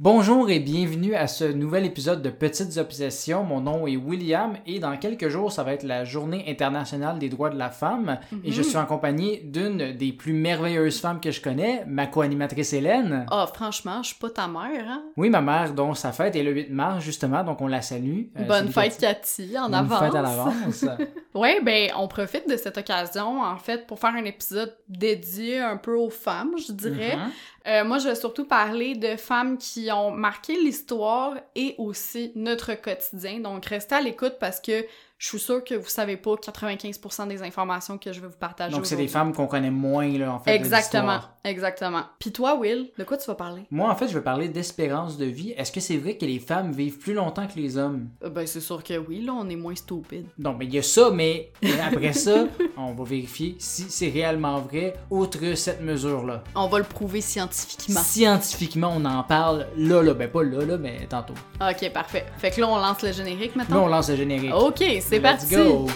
Bonjour et bienvenue à ce nouvel épisode de Petites Obsessions. Mon nom est William et dans quelques jours, ça va être la Journée internationale des droits de la femme et je Mhm. suis en compagnie d'une des plus merveilleuses femmes que je connais, ma co-animatrice Hélène. Ah, franchement, je suis pas ta mère, hein? Oui, ma mère, dont sa fête est le 8 mars justement, donc on la salue. Euh, Bonne fête, Cathy, en Bonne avance. fête à l'avance. Ouais, ben, on profite de cette occasion, en fait, pour faire un épisode dédié un peu aux femmes, je dirais. Mhm. Euh, moi, je vais surtout parler de femmes qui ont marqué l'histoire et aussi notre quotidien. Donc, restez à l'écoute parce que je suis sûre que vous savez pas 95% des informations que je vais vous partager. Donc c'est des femmes qu'on connaît moins là en fait. Exactement, exactement. Puis toi, Will, de quoi tu vas parler? Moi en fait, je vais parler d'espérance de vie. Est-ce que c'est vrai que les femmes vivent plus longtemps que les hommes? Euh, Ben, c'est sûr que oui, là, on est moins stupide. Non, mais il y a ça, mais après ça, on va vérifier si c'est réellement vrai, outre cette mesure-là. On va le prouver scientifiquement. Scientifiquement, on en parle là, là, ben pas là, là, mais tantôt. Ok, parfait. Fait que là, on lance le générique Là, maintenant. on lance le générique. Ok, c'est parti. go.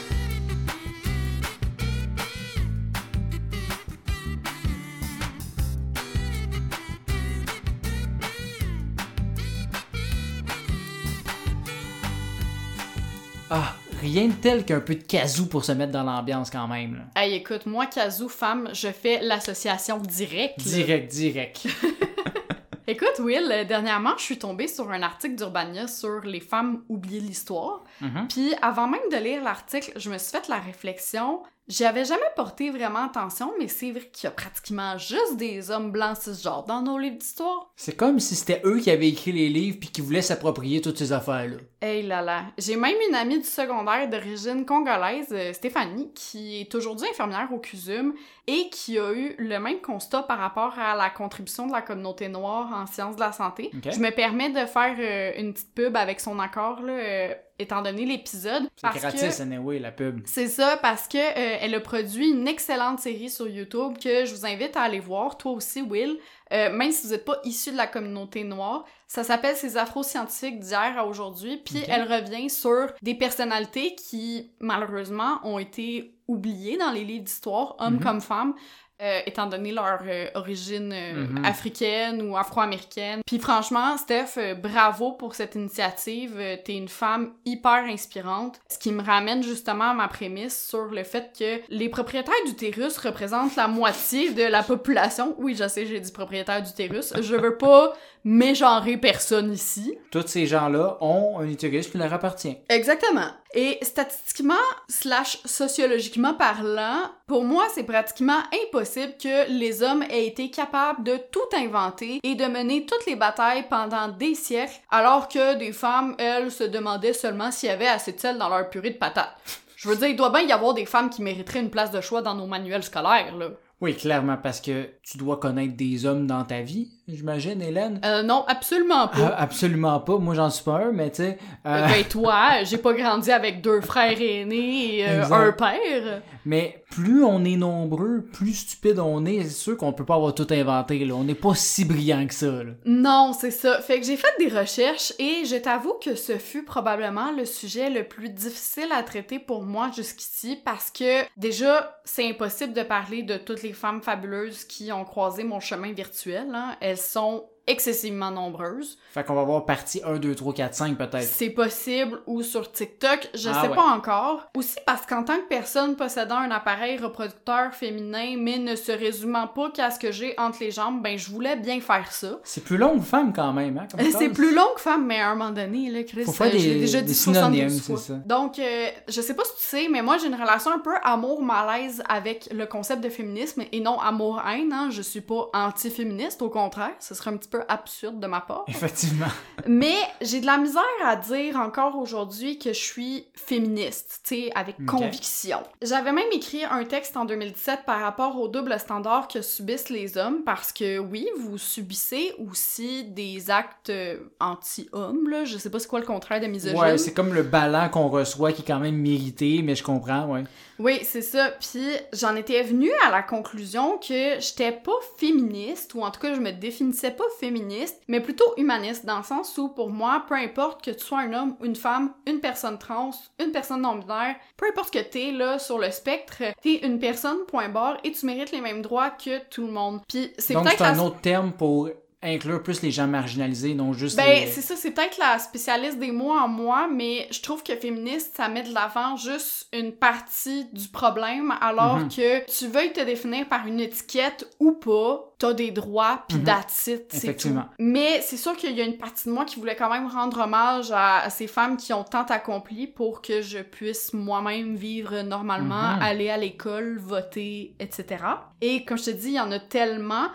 Ah, rien de tel qu'un peu de kazoo pour se mettre dans l'ambiance quand même. là. Hey, écoute, moi, Kazoo, femme, je fais l'association directe. là. Direct, direct. Écoute, Will, euh, dernièrement, je suis tombée sur un article d'Urbania sur les femmes oubliées de l'histoire. Mhm. Puis avant même de lire l'article, je me suis fait la réflexion. J'y avais jamais porté vraiment attention, mais c'est vrai qu'il y a pratiquement juste des hommes blancs cisgenres dans nos livres d'histoire. C'est comme si c'était eux qui avaient écrit les livres puis qui voulaient s'approprier toutes ces affaires-là. Hey là là. J'ai même une amie du secondaire d'origine congolaise, euh, Stéphanie, qui est aujourd'hui infirmière au CUSUM et qui a eu le même constat par rapport à la contribution de la communauté noire en sciences de la santé. Je me permets de faire euh, une petite pub avec son accord, là, euh, étant donné l'épisode. C'est gratis, que- anyway, la pub. c'est ça, parce que euh, elle a produit une excellente série sur YouTube que je vous invite à aller voir, toi aussi, Will. Euh, même si vous n'êtes pas issu de la communauté noire, ça s'appelle Ces afro-scientifiques d'hier à aujourd'hui, puis elle revient sur des personnalités qui, malheureusement, ont été oubliées dans les livres d'histoire, hommes Mhm. comme femmes, euh, étant donné leur euh, origine euh, Mhm. africaine ou afro-américaine. Puis franchement, Steph, bravo pour cette initiative. T'es une femme hyper inspirante. Ce qui me ramène justement à ma prémisse sur le fait que les propriétaires d'utérus représentent la moitié de la population. Oui, je sais, j'ai dit propriétaire d'utérus. Je veux pas mégenrer personne ici. Tous ces gens-là ont un utérus qui leur appartient. Exactement. Et statistiquement slash sociologiquement parlant, pour moi, c'est pratiquement impossible que les hommes aient été capables de tout inventer et de mener toutes les batailles pendant des siècles, alors que des femmes, elles, se demandaient seulement s'il y avait assez de sel dans leur purée de patates. Je veux dire, il doit bien y avoir des femmes qui mériteraient une place de choix dans nos manuels scolaires, là. Oui, clairement, parce que tu dois connaître des hommes dans ta vie, j'imagine, Hélène? Euh, non, absolument pas. Ah, absolument pas. Moi, j'en suis pas un, mais tu sais. euh, Euh, Ben toi, j'ai pas grandi avec deux frères aînés et euh, un père. Mais plus on est nombreux, plus stupide on est. C'est sûr qu'on peut pas avoir tout inventé, là. On n'est pas si brillant que ça, là. Non, c'est ça. Fait que j'ai fait des recherches et je t'avoue que ce fut probablement le sujet le plus difficile à traiter pour moi jusqu'ici parce que déjà, c'est impossible de parler de toutes les femmes fabuleuses qui ont croisé mon chemin virtuel. hein. Elles sont excessivement nombreuses. Fait qu'on va voir partie 1, 2, 3, 4, 5 peut-être. C'est possible ou sur TikTok, je Ah sais ouais. pas encore. Aussi parce qu'en tant que personne possédant un appareil reproducteur féminin mais ne se résumant pas qu'à ce que j'ai entre les jambes, ben je voulais bien faire ça. C'est plus long que femme quand même, hein? C'est plus long que femme, mais à un moment donné, là, Chris, Faut faire euh, je des- déjà dit synonymes, 72 fois. c'est ça. Donc, euh, je sais pas si tu sais, mais moi, j'ai une relation un peu amour-malaise avec le concept de féminisme et non amour-haine. Hein. Je suis pas anti-féministe, au contraire. Ce serait un petit peu absurde de ma part. Effectivement. Mais j'ai de la misère à dire encore aujourd'hui que je suis féministe, tu sais, avec conviction. J'avais même écrit un texte en 2017 par rapport au double standard que subissent les hommes, parce que oui, vous subissez aussi des actes euh, anti-hommes, là. Je sais pas c'est quoi le contraire de misogyne. Ouais, c'est comme le ballon qu'on reçoit qui est quand même mérité, mais je comprends, ouais. Oui, c'est ça. Puis j'en étais venue à la conclusion que j'étais pas féministe, ou en tout cas je me définissais pas féministe, mais plutôt humaniste, dans le sens où pour moi, peu importe que tu sois un homme, une femme, une personne trans, une personne non-binaire, peu importe que t'es là sur le spectre, t'es une personne, point barre, et tu mérites les mêmes droits que tout le monde. Puis c'est Donc peut-être c'est un autre terme pour inclure plus les gens marginalisés, non juste Ben, les... c'est ça, c'est peut-être la spécialiste des mots en moi, mais je trouve que féministe, ça met de l'avant juste une partie du problème, alors Mhm. que tu veuilles te définir par une étiquette ou pas, t'as des droits, pis it, c'est tout. Mais c'est sûr qu'il y a une partie de moi qui voulait quand même rendre hommage à, à ces femmes qui ont tant accompli pour que je puisse moi-même vivre normalement, Mhm. aller à l'école, voter, etc. Et comme je te dis, il y en a tellement.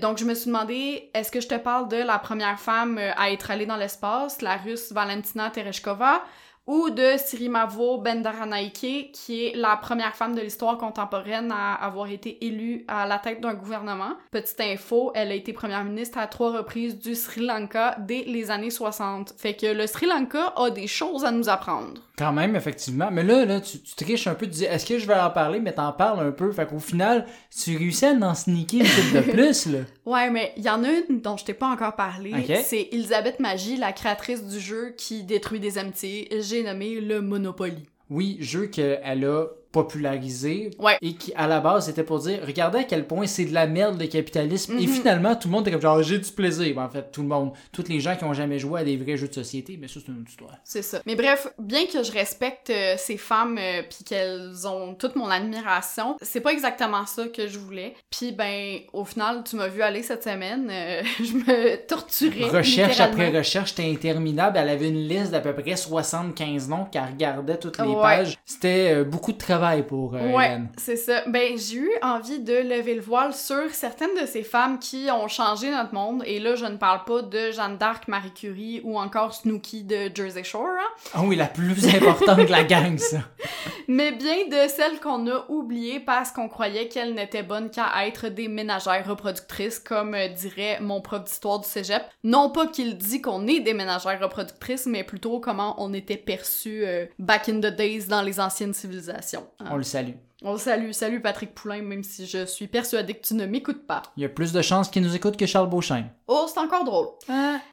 Donc, je me suis demandé, est-ce que je te parle de la première femme à être allée dans l'espace, la russe Valentina Tereshkova, ou de Sirimavo Bendaranaike, qui est la première femme de l'histoire contemporaine à avoir été élue à la tête d'un gouvernement. Petite info, elle a été première ministre à trois reprises du Sri Lanka dès les années 60. Fait que le Sri Lanka a des choses à nous apprendre. Quand même, effectivement. Mais là, là tu, tu triches un peu, tu dis, est-ce que je vais en parler, mais t'en parles un peu. Fait qu'au final, tu réussis à en sneaker une couple de plus, là. Ouais, mais il y en a une dont je t'ai pas encore parlé. C'est Elisabeth Magie, la créatrice du jeu qui détruit des amitiés. J'ai nommé le Monopoly. Oui, jeu qu'elle a popularisé Ouais. et qui, à la base, c'était pour dire, regardez à quel point c'est de la merde le capitalisme. Et Mhm. finalement, tout le monde était comme genre, j'ai du plaisir. Ben, en fait, tout le monde, tous les gens qui ont jamais joué à des vrais jeux de société, mais ça, c'est une autre histoire. C'est ça. Mais bref, bien que je respecte euh, ces femmes euh, puis qu'elles ont toute mon admiration, c'est pas exactement ça que je voulais. Puis ben, au final, tu m'as vu aller cette semaine, euh, je me torturais. Recherche après recherche, c'était interminable. Elle avait une liste d'à peu près 75 noms qu'elle regardait toutes les Ouais. pages. C'était euh, beaucoup de travail pour euh, Ouais, c'est ça. Ben, j'ai eu envie de lever le voile sur certaines de ces femmes qui ont changé notre monde. Et là, je ne parle pas de Jeanne d'Arc, Marie Curie ou encore Snooki de Jersey Shore, hein, Ah oui, la plus importante de la gang, ça. mais bien de celles qu'on a oubliées parce qu'on croyait qu'elles n'étaient bonnes qu'à être des ménagères reproductrices, comme euh, dirait mon prof d'histoire du cégep. Non pas qu'il dit qu'on est des ménagères reproductrices, mais plutôt comment on était perçus euh, back in the days dans les anciennes civilisations. On le salue. On salue, salut Patrick Poulain, même si je suis persuadée que tu ne m'écoutes pas. Il y a plus de chances qu'il nous écoute que Charles Beauchamp. Oh, c'est encore drôle.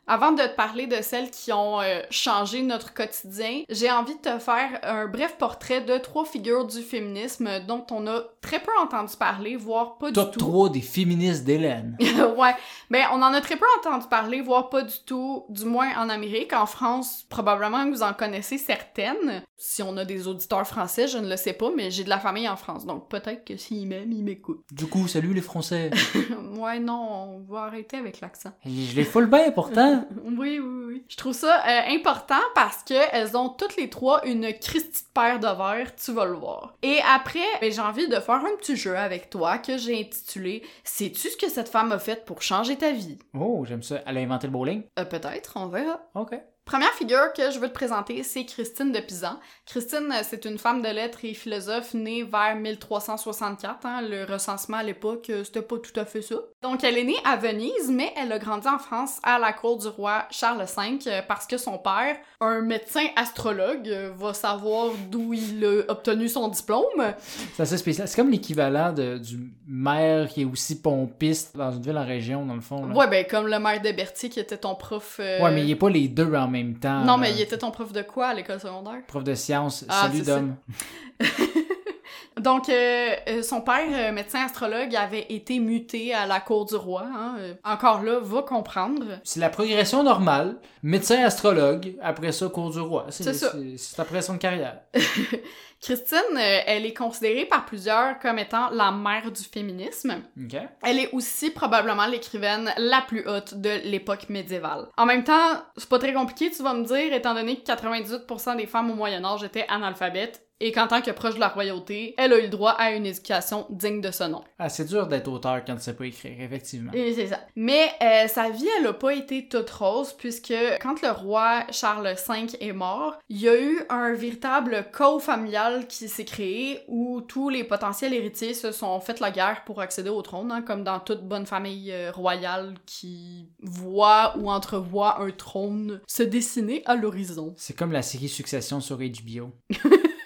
Avant de te parler de celles qui ont euh, changé notre quotidien, j'ai envie de te faire un bref portrait de trois figures du féminisme dont on a très peu entendu parler, voire pas Top du tout. 3 des féministes d'Hélène. ouais, mais on en a très peu entendu parler, voire pas du tout, du moins en Amérique. En France, probablement que vous en connaissez certaines. Si on a des auditeurs français, je ne le sais pas, mais j'ai de la famille en France, donc peut-être que s'ils m'aiment, ils m'écoutent. Du coup, salut les Français. ouais, non, on va arrêter avec l'accent. je les foule bien pourtant. Oui, oui, oui. Je trouve ça euh, important parce que elles ont toutes les trois une Christie de paire de verre, tu vas le voir. Et après, ben, j'ai envie de faire un petit jeu avec toi que j'ai intitulé Sais-tu ce que cette femme a fait pour changer ta vie? Oh, j'aime ça. Elle a inventé le bowling? Euh, Peut-être, on verra. Ok. Première figure que je veux te présenter, c'est Christine de Pisan. Christine, euh, c'est une femme de lettres et philosophe née vers 1364. hein. Le recensement à l'époque, euh, c'était pas tout à fait ça. Donc, elle est née à Venise, mais elle a grandi en France à la cour du roi Charles V euh, parce que son père, un médecin astrologue, va savoir d'où il a obtenu son diplôme. C'est assez spécial. C'est comme l'équivalent du maire qui est aussi pompiste dans une ville en région, dans le fond. Là. Ouais, ben, comme le maire de Berthier qui était ton prof. euh, Ouais, mais il est pas les deux en même temps. Non, mais il était ton prof de quoi à l'école secondaire? Prof de sciences. Ah, salut ça. Dom. Donc, euh, euh, son père, euh, médecin astrologue, avait été muté à la cour du roi. hein, encore là, va comprendre. C'est la progression normale. Médecin astrologue, après ça, cours du roi. C'est ça. C'est la progression de carrière. Christine, euh, elle est considérée par plusieurs comme étant la mère du féminisme. Ok. Elle est aussi probablement l'écrivaine la plus haute de l'époque médiévale. En même temps, c'est pas très compliqué, tu vas me dire, étant donné que 98% des femmes au Moyen Âge étaient analphabètes, et qu'en tant que proche de la royauté, elle a eu le droit à une éducation digne de ce nom. Ah, c'est dur d'être auteur quand tu sais pas écrire, effectivement. Et c'est ça. Mais euh, sa vie, elle a pas été toute rose, puisque quand le roi Charles V est mort, il y a eu un véritable chaos familial qui s'est créé où tous les potentiels héritiers se sont fait la guerre pour accéder au trône, hein, comme dans toute bonne famille euh, royale qui voit ou entrevoit un trône se dessiner à l'horizon. C'est comme la série Succession sur HBO.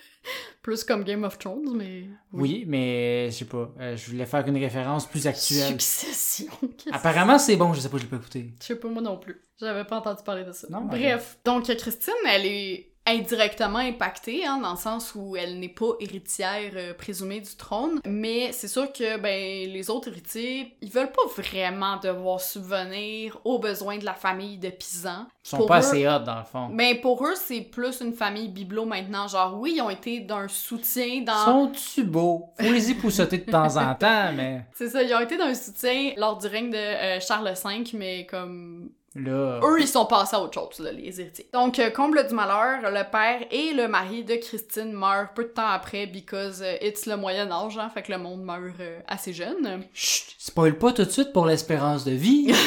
Plus comme Game of Thrones, mais... Oui, mais je sais pas. euh, je voulais faire une référence plus actuelle. Succession. Apparemment, c'est bon, je sais pas, je l'ai pas écouté. Je sais pas moi non plus. J'avais pas entendu parler de ça. Non, Bref. Donc, Christine, elle est indirectement impactée, hein, dans le sens où elle n'est pas héritière euh, présumée du trône. Mais c'est sûr que ben les autres héritiers, ils veulent pas vraiment devoir subvenir aux besoins de la famille de Pisan. Ils sont Pour pas eux- assez hot, dans le fond. Ben pour eux, c'est plus une famille bibelot maintenant. Genre oui, ils ont été d'un soutien dans. Sont-tu beaux? Faut les épousseter de temps en temps, mais C'est ça, ils ont été d'un soutien lors du règne de euh, Charles V, mais comme là... eux, ils sont passés à autre chose, là, les héritiers. Donc, euh, comble du malheur, le père et le mari de Christine meurent peu de temps après, because euh, it's le Moyen Âge, hein, fait que le monde meurt euh, assez jeune. Chut! Spoil pas tout de suite pour l'espérance de vie!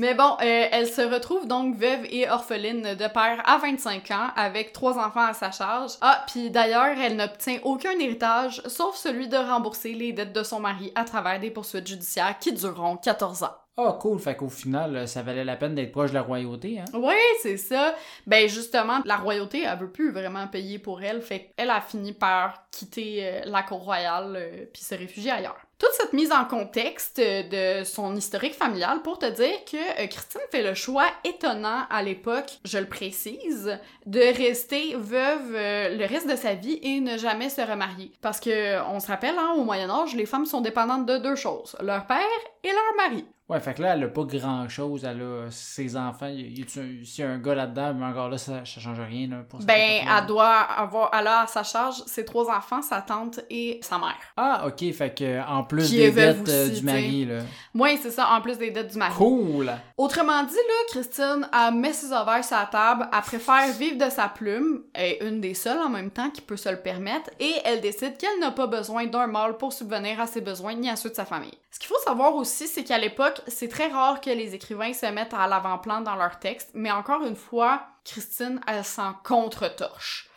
Mais bon, euh, elle se retrouve donc veuve et orpheline de père à 25 ans, avec trois enfants à sa charge. Ah, puis d'ailleurs, elle n'obtient aucun héritage, sauf celui de rembourser les dettes de son mari à travers des poursuites judiciaires qui dureront 14 ans. Ah, cool. Fait qu'au final, euh, ça valait la peine d'être proche de la royauté, hein? Oui, c'est ça. Ben justement, la royauté, elle veut plus vraiment payer pour elle, fait qu'elle a fini par quitter euh, la cour royale euh, puis se réfugier ailleurs. Toute cette mise en contexte euh, de son historique familial pour te dire que euh, Christine fait le choix étonnant à l'époque, je le précise, de rester veuve euh, le reste de sa vie et ne jamais se remarier. Parce que, on se rappelle, hein, au Moyen Âge, les femmes sont dépendantes de deux choses, leur père et leur mari. Ouais, fait que là, elle a pas grand chose. Elle a ses enfants. S'il y a un gars là-dedans, mais encore là, ça, ça change rien, là, pour Ben, elle doit avoir, elle a à sa charge ses trois enfants, sa tante et sa mère. Ah, ok. Fait que, en plus Qui des dettes euh, aussi, du mari, là. Oui, c'est ça, en plus des dettes du mari. Cool! Autrement dit, là, Christine, elle met ses ovaires sur la table, elle préfère vivre de sa plume, est une des seules en même temps qui peut se le permettre, et elle décide qu'elle n'a pas besoin d'un mâle pour subvenir à ses besoins ni à ceux de sa famille. Ce qu'il faut savoir aussi, c'est qu'à l'époque, c'est très rare que les écrivains se mettent à l'avant-plan dans leurs textes, mais encore une fois, Christine, elle s'en contre-torche.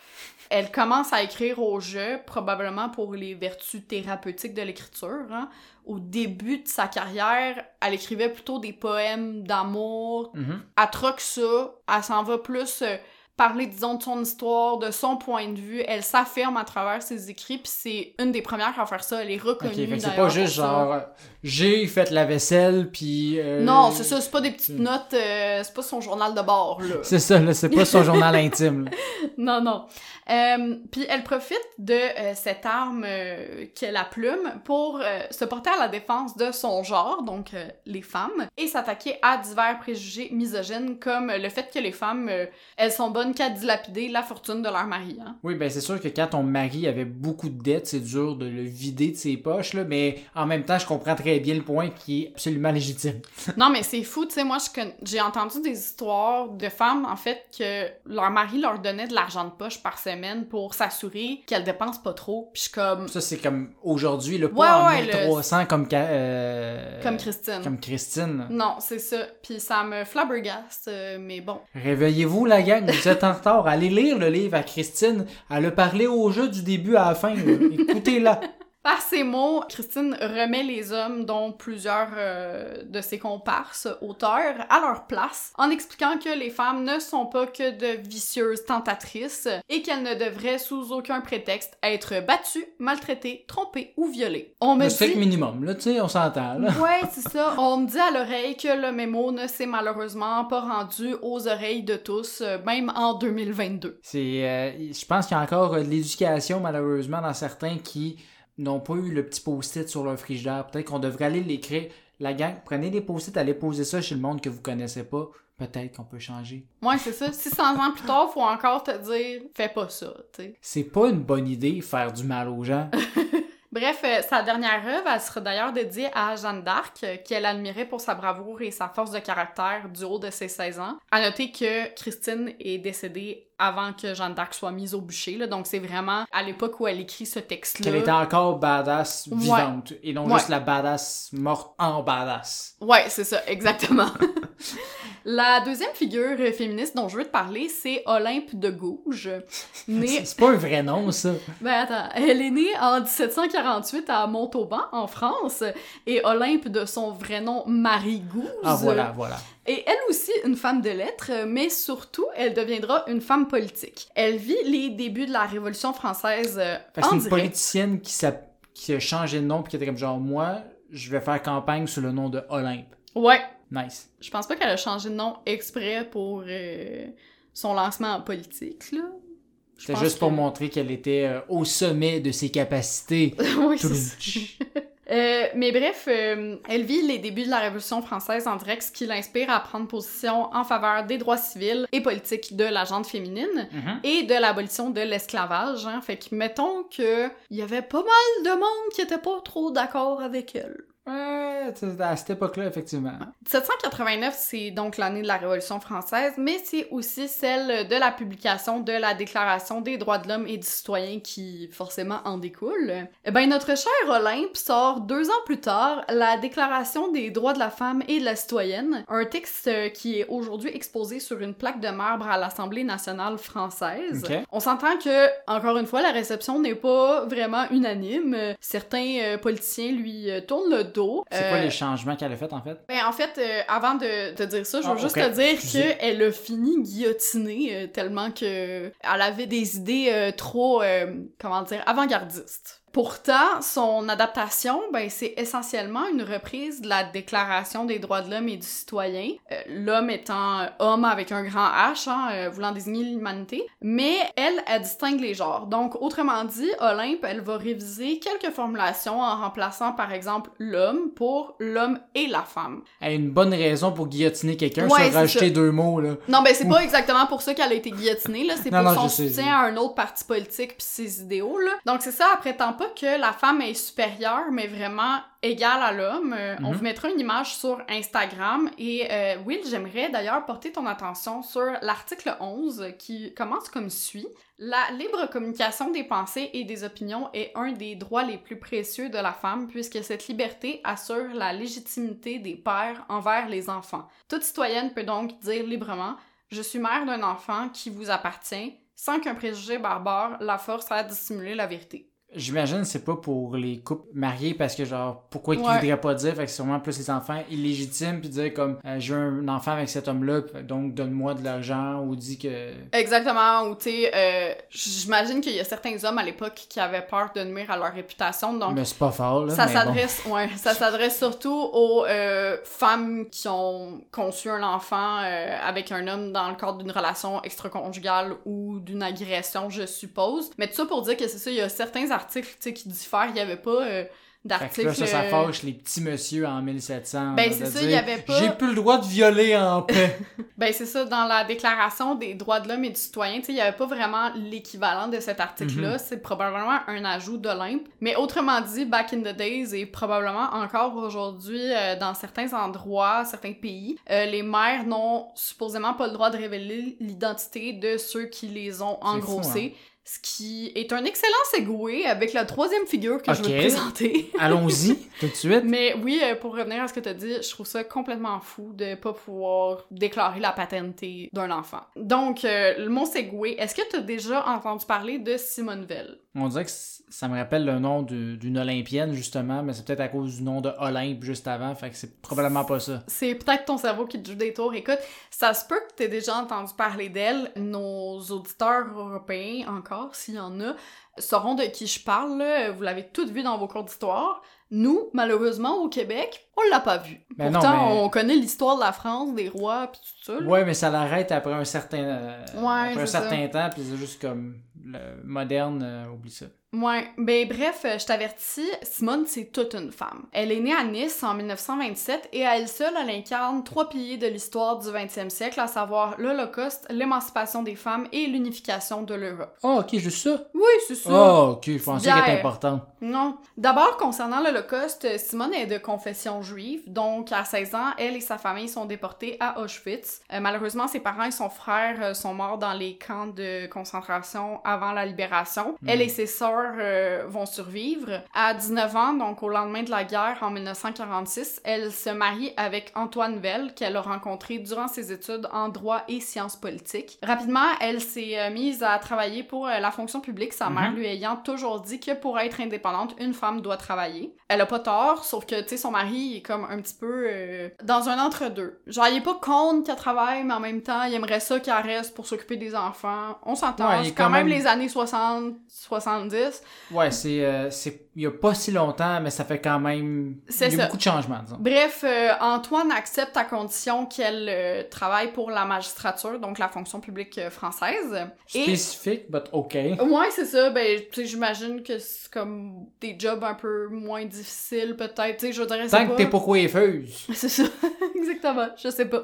Elle commence à écrire au jeu, probablement pour les vertus thérapeutiques de l'écriture. hein. Au début de sa carrière, elle écrivait plutôt des poèmes d'amour. Mhm. Elle troque ça, elle s'en va plus euh, parler, disons, de son histoire, de son point de vue. Elle s'affirme à travers ses écrits, puis c'est une des premières à faire ça. Elle est reconnue Ok, fait que c'est pas juste genre, euh, j'ai fait la vaisselle, puis. euh, Non, c'est ça, c'est pas des petites Hmm. notes, euh, c'est pas son journal de bord, là. C'est ça, là, c'est pas son journal intime. là. non, non. Euh, Puis elle profite de cette arme qu'est la plume pour se porter à la défense de son genre, donc les femmes, et s'attaquer à divers préjugés misogynes comme le fait que les femmes, elles sont bonnes qu'à dilapider la fortune de leur mari. Hein. Oui, ben c'est sûr que quand ton mari avait beaucoup de dettes, c'est dur de le vider de ses poches, là, mais en même temps, je comprends très bien le point qui est absolument légitime. Non, mais c'est fou, tu sais, moi, j'ai entendu des histoires de femmes, en fait, que leur mari leur donnait de l'argent de poche par semaine pour s'assurer qu'elles dépensent pas trop, puis je suis comme... Ça, c'est comme aujourd'hui, le Ouais, en ouais, le- 1300 comme, euh, Comme Christine. Comme Christine. Non, c'est ça. Puis ça me flabbergaste, euh, mais bon. Réveillez-vous, la gang, vous êtes en retard. Allez lire le livre à Christine. Elle a parlé au jeu du début à la fin. Écoutez-la. Par ces mots, Christine remet les hommes, dont plusieurs euh, de ses comparses auteurs, à leur place, en expliquant que les femmes ne sont pas que de vicieuses tentatrices et qu'elles ne devraient sous aucun prétexte être battues, maltraitées, trompées ou violées. On me Le strict dit... minimum, là, tu sais, on s'entend, là. Ouais, c'est ça. On me dit à l'oreille que le mémo ne s'est malheureusement pas rendu aux oreilles de tous, euh, même en 2022. C'est, euh, je pense qu'il y a encore de l'éducation, malheureusement, dans certains qui n'ont pas eu le petit post-it sur leur frigidaire. Peut-être qu'on devrait aller l'écrire. La gang, prenez des post-it, allez poser ça chez le monde que vous connaissez pas. Peut-être qu'on peut changer. Ouais, c'est ça. 600 ans plus tard, faut encore te dire, fais pas ça, tu sais. C'est pas une bonne idée faire du mal aux gens. Bref, euh, sa dernière œuvre, elle sera d'ailleurs dédiée à Jeanne d'Arc, euh, qu'elle admirait pour sa bravoure et sa force de caractère du haut de ses 16 ans. À noter que Christine est décédée avant que Jeanne d'Arc soit mise au bûcher, là, donc c'est vraiment à l'époque où elle écrit ce texte-là. Qu'elle était encore badass Ouais. vivante et non Ouais. juste la badass morte en badass. Ouais, c'est ça, exactement. La deuxième figure euh, féministe dont je veux te parler, c'est Olympe de Gouges. Née C'est pas un vrai nom, ça. Ben attends, elle est née en 1748 à Montauban, en France, et Olympe de son vrai nom Marie Gouze. Ah, voilà, voilà. Et elle aussi une femme de lettres, mais surtout, elle deviendra une femme politique. Elle vit les débuts de la Révolution française euh, Fait que en une direct. politicienne qui, qui a changé de nom puis qui était comme genre, moi, je vais faire campagne sous le nom de Olympe. Ouais, Nice. je pense pas qu'elle a changé de nom exprès pour... euh, son lancement en politique, là. C'était juste pour montrer qu'elle était euh, au sommet de ses capacités. oui. Euh, mais bref, euh, elle vit les débuts de la Révolution française en direct, ce qui l'inspire à prendre position en faveur des droits civils et politiques de la gente féminine Mhm. et de l'abolition de l'esclavage. Hein. Fait que mettons que il y avait pas mal de monde qui était pas trop d'accord avec elle. Ouais, à cette époque-là, effectivement. 1789, c'est donc l'année de la Révolution française, mais c'est aussi celle de la publication de la Déclaration des droits de l'homme et du citoyen qui forcément en découle. Eh ben, notre cher Olympe sort deux ans plus tard la Déclaration des droits de la femme et de la citoyenne, un texte qui est aujourd'hui exposé sur une plaque de marbre à l'Assemblée nationale française. On s'entend que, encore une fois, la réception n'est pas vraiment unanime. Certains euh, politiciens lui euh, tournent le dos. C'est quoi Euh, les changements qu'elle a fait, en fait? ben, en fait, euh, avant de te dire ça, je veux Ah, juste te dire qu'elle a fini guillotinée euh, tellement que elle avait des idées euh, trop, euh, comment dire, avant-gardistes. Pourtant, son adaptation, ben, c'est essentiellement une reprise de la Déclaration des droits de l'homme et du citoyen, euh, l'homme étant euh, homme avec un grand H, hein, euh, voulant désigner l'humanité, mais elle, elle distingue les genres. Donc, autrement dit, Olympe, elle va réviser quelques formulations en remplaçant, par exemple, l'homme pour l'homme et la femme. Elle a une bonne raison pour guillotiner quelqu'un, Ouais, se c'est rajouter deux mots, là. Non, ben c'est pas exactement pour ça qu'elle a été guillotinée, là. C'est pour non, son soutien à un autre parti politique puis ses idéaux, là. Donc c'est ça, elle prétend pas que la femme est supérieure, mais vraiment égale à l'homme. Euh, On Mhm. vous mettra une image sur Instagram. Et euh, Will, j'aimerais d'ailleurs porter ton attention sur l'article 11 qui commence comme suit. La libre communication des pensées et des opinions est un des droits les plus précieux de la femme puisque cette liberté assure la légitimité des pères envers les enfants. Toute citoyenne peut donc dire librement Je suis mère d'un enfant qui vous appartient, sans qu'un préjugé barbare la force à dissimuler la vérité. J'imagine que c'est pas pour les couples mariés parce que genre pourquoi Ouais. voudraient pas dire fait que c'est sûrement plus les enfants illégitimes puis dire comme euh, j'ai un enfant avec cet homme-là puis donc donne-moi de l'argent ou dis que Exactement, ou tu sais, euh, j'imagine qu'il y a certains hommes à l'époque qui avaient peur de nuire à leur réputation, donc mais c'est pas fort là ça bon. s'adresse ouais, ça s'adresse surtout aux euh, femmes qui ont conçu un enfant avec un homme dans le cadre d'une relation extra-conjugale ou d'une agression, je suppose. Mais tout ça pour dire que c'est ça, il y a certains articles sais, qui diffèrent, il y avait pas euh, d'articles... là, ça, ça euh, fâche les petits monsieur en 1700. Ben, c'est ça, il y avait pas- J'ai plus le droit de violer en paix. Ben c'est ça, dans la Déclaration des droits de l'homme et du citoyen, il n'y avait pas vraiment l'équivalent de cet article-là, Mhm. c'est probablement un ajout d'Olympe. Mais autrement dit, back in the days et probablement encore aujourd'hui euh, dans certains endroits, certains pays, euh, les mères n'ont supposément pas le droit de révéler l'identité de ceux qui les ont C'est fou, hein. Ce qui est un excellent segue avec la troisième figure que je veux te présenter. Allons-y, tout de suite. Mais oui, euh, pour revenir à ce que tu as dit, je trouve ça complètement fou de pas pouvoir déclarer la paternité d'un enfant. Donc, euh, le mot segway, est-ce que tu as déjà entendu parler de Simone Veil? On dirait que ça me rappelle le nom d'une Olympienne, justement, mais c'est peut-être à cause du nom de Olympe juste avant, fait que c'est probablement pas ça. C'est peut-être ton cerveau qui te joue des tours. Écoute, ça se peut que tu aies déjà entendu parler d'elle. Nos auditeurs européens, encore, s'il y en a, sauront de qui je parle. là. Vous l'avez toutes vu dans vos cours d'histoire. Nous, malheureusement, au Québec, on l'a pas vu. Ben non, Pourtant, mais- on connaît l'histoire de la France, des rois, pis tout ça. là. Ouais, mais ça l'arrête après un certain, euh, Ouais, après un certain temps, puis c'est juste comme le moderne, euh, oublie ça. Ouais, ben bref, euh, je t'avertis, Simone, c'est toute une femme. Elle est née à Nice en 1927 et à elle seule, elle incarne trois piliers de l'histoire du 20e siècle, à savoir l'Holocauste, l'émancipation des femmes et l'unification de l'Europe. Oh, ok, juste ça? Oui, c'est ça. Oh, ok, je pensais qu'elle était importante. Non. D'abord, concernant l'Holocauste, Simone est de confession juive, donc à 16 ans, elle et sa famille sont déportés à Auschwitz. Euh, malheureusement, ses parents et son frère euh, sont morts dans les camps de concentration avant la libération. Elle et ses sœurs euh, vont survivre. À 19 ans, donc au lendemain de la guerre en 1946, elle se marie avec Antoine Vell, qu'elle a rencontré durant ses études en droit et sciences politiques. Rapidement, elle s'est euh, mise à travailler pour euh, la fonction publique, sa mère Mhm. lui ayant toujours dit que pour être indépendante, une femme doit travailler. Elle a pas tort, sauf que, tu sais, son mari est comme un petit peu euh, dans un entre-deux. Genre, il est pas contre qu'elle travaille, mais en même temps, il aimerait ça qu'elle reste pour s'occuper des enfants. On s'entend, Ouais, c'est quand quand même même- les années 60, 70, 70. Ouais, c'est euh, c'est il y a pas si longtemps, mais ça fait quand même C'est il y a ça. beaucoup de changements, disons. Bref, euh, Antoine accepte à condition qu'elle euh, travaille pour la magistrature, donc la fonction publique euh, française. Et Spécifique, but OK. Ouais, c'est ça. Ben, j'imagine que c'est comme des jobs un peu moins difficiles, peut-être. Tu sais, je dirais c'est Tant que t'es pas coiffeuse. C'est ça, exactement. Je sais pas.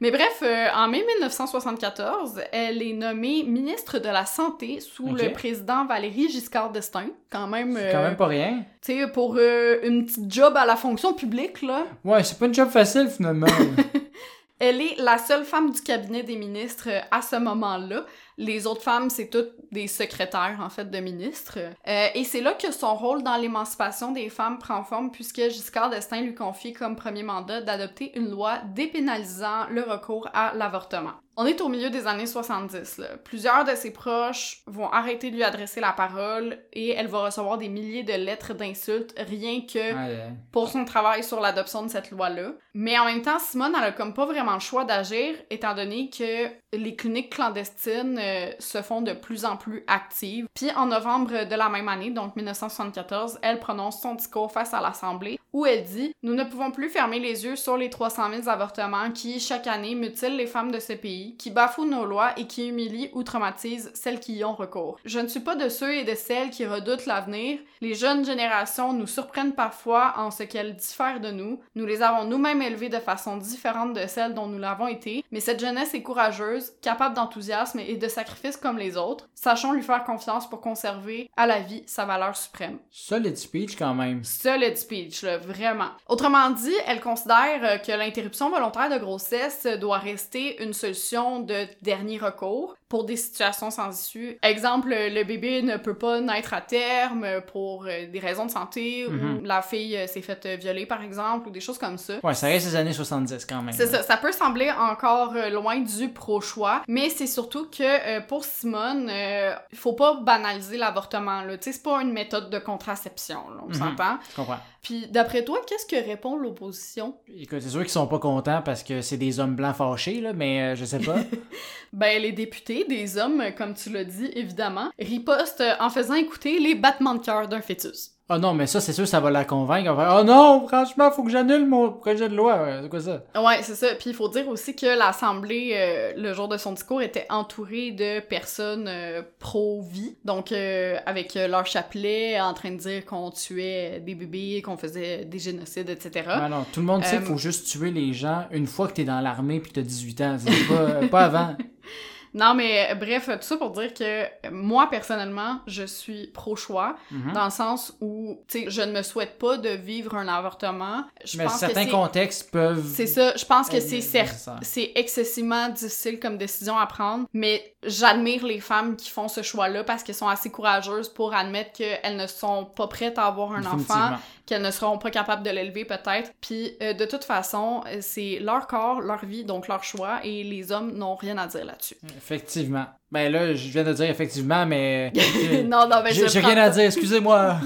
Mais bref, euh, en mai 1974, elle est nommée ministre de la Santé sous le président Valéry Giscard d'Estaing. Quand même, C'est quand euh, même pas rien. tu sais, pour euh, une petite job à la fonction publique, là. Ouais, c'est pas une job facile finalement. Elle est la seule femme du cabinet des ministres euh, à ce moment-là. Les autres femmes, c'est toutes des secrétaires, en fait, de ministres. Euh, et c'est là que son rôle dans l'émancipation des femmes prend forme, puisque Giscard d'Estaing lui confie comme premier mandat d'adopter une loi dépénalisant le recours à l'avortement. On est au milieu des années 70. Là. Plusieurs de ses proches vont arrêter de lui adresser la parole et elle va recevoir des milliers de lettres d'insultes rien que pour son travail sur l'adoption de cette loi-là. Mais en même temps, Simone, elle a comme pas vraiment le choix d'agir, étant donné que les cliniques clandestines euh, se font de plus en plus actives. Puis en novembre de la même année, donc 1974, elle prononce son discours face à l'Assemblée, où elle dit « Nous ne pouvons plus fermer les yeux sur les 300 000 avortements qui, chaque année, mutilent les femmes de ce pays, qui bafouent nos lois et qui humilient ou traumatisent celles qui y ont recours. Je ne suis pas de ceux et de celles qui redoutent l'avenir. Les jeunes générations nous surprennent parfois en ce qu'elles diffèrent de nous. Nous les avons nous-mêmes élevées de façon différente de celle dont nous l'avons été, mais cette jeunesse est courageuse, capable d'enthousiasme et de sacrifice comme les autres. Sachons lui faire confiance pour conserver à la vie sa valeur suprême. Solid speech quand même. Solid speech, là, vraiment. Autrement dit, elle considère euh, que l'interruption volontaire de grossesse doit rester une solution de dernier recours pour des situations sans issue. Exemple, le bébé ne peut pas naître à terme pour euh, des raisons de santé, Mhm. ou la fille euh, s'est faite violer, par exemple, ou des choses comme ça. Ouais, ça reste les années 70 quand même. C'est ça, ça peut sembler encore euh, loin du pro-choix, mais c'est surtout que euh, pour Simone, euh, il faut pas banaliser l'avortement, là. Tu sais, c'est pas une méthode de contraception, là, on Mhm. s'entend. Je comprends. Puis d'après toi, qu'est-ce que répond l'opposition? Écoute, c'est sûr qu'ils sont pas contents parce que c'est des hommes blancs fâchés, là, mais euh, je sais pas. Ben, les députés, des hommes, comme tu l'as dit, évidemment, ripostent en faisant écouter les battements de cœur d'un fœtus. Oh non, mais ça, c'est sûr, ça va la convaincre. Oh non, franchement, faut que j'annule mon projet de loi. C'est quoi ça? Ouais, c'est ça. Puis il faut dire aussi que l'Assemblée, euh, le jour de son discours, était entourée de personnes euh, pro-vie. Donc, euh, avec leur chapelet, en train de dire qu'on tuait des bébés, qu'on faisait des génocides, etc. Ouais, non, tout le monde sait qu'il faut juste tuer les gens une fois que t'es dans l'armée puis t'as 18 ans. C'est pas, pas avant. Non, mais euh, bref, tout ça pour dire que euh, moi, personnellement, je suis pro-choix, Mhm. dans le sens où, tu sais, je ne me souhaite pas de vivre un avortement. Je mais pense certains contextes peuvent. C'est ça, je pense que c'est certes, c'est excessivement difficile comme décision à prendre, mais j'admire les femmes qui font ce choix-là parce qu'elles sont assez courageuses pour admettre qu'elles ne sont pas prêtes à avoir un enfant, qu'elles ne seront pas capables de l'élever peut-être. Puis euh, de toute façon, c'est leur corps, leur vie, donc leur choix, et les hommes n'ont rien à dire là-dessus. Effectivement. Ben là, je viens de dire effectivement, mais. non, non, mais je j'ai rien à dire, excusez-moi.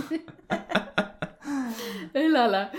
Eh là là.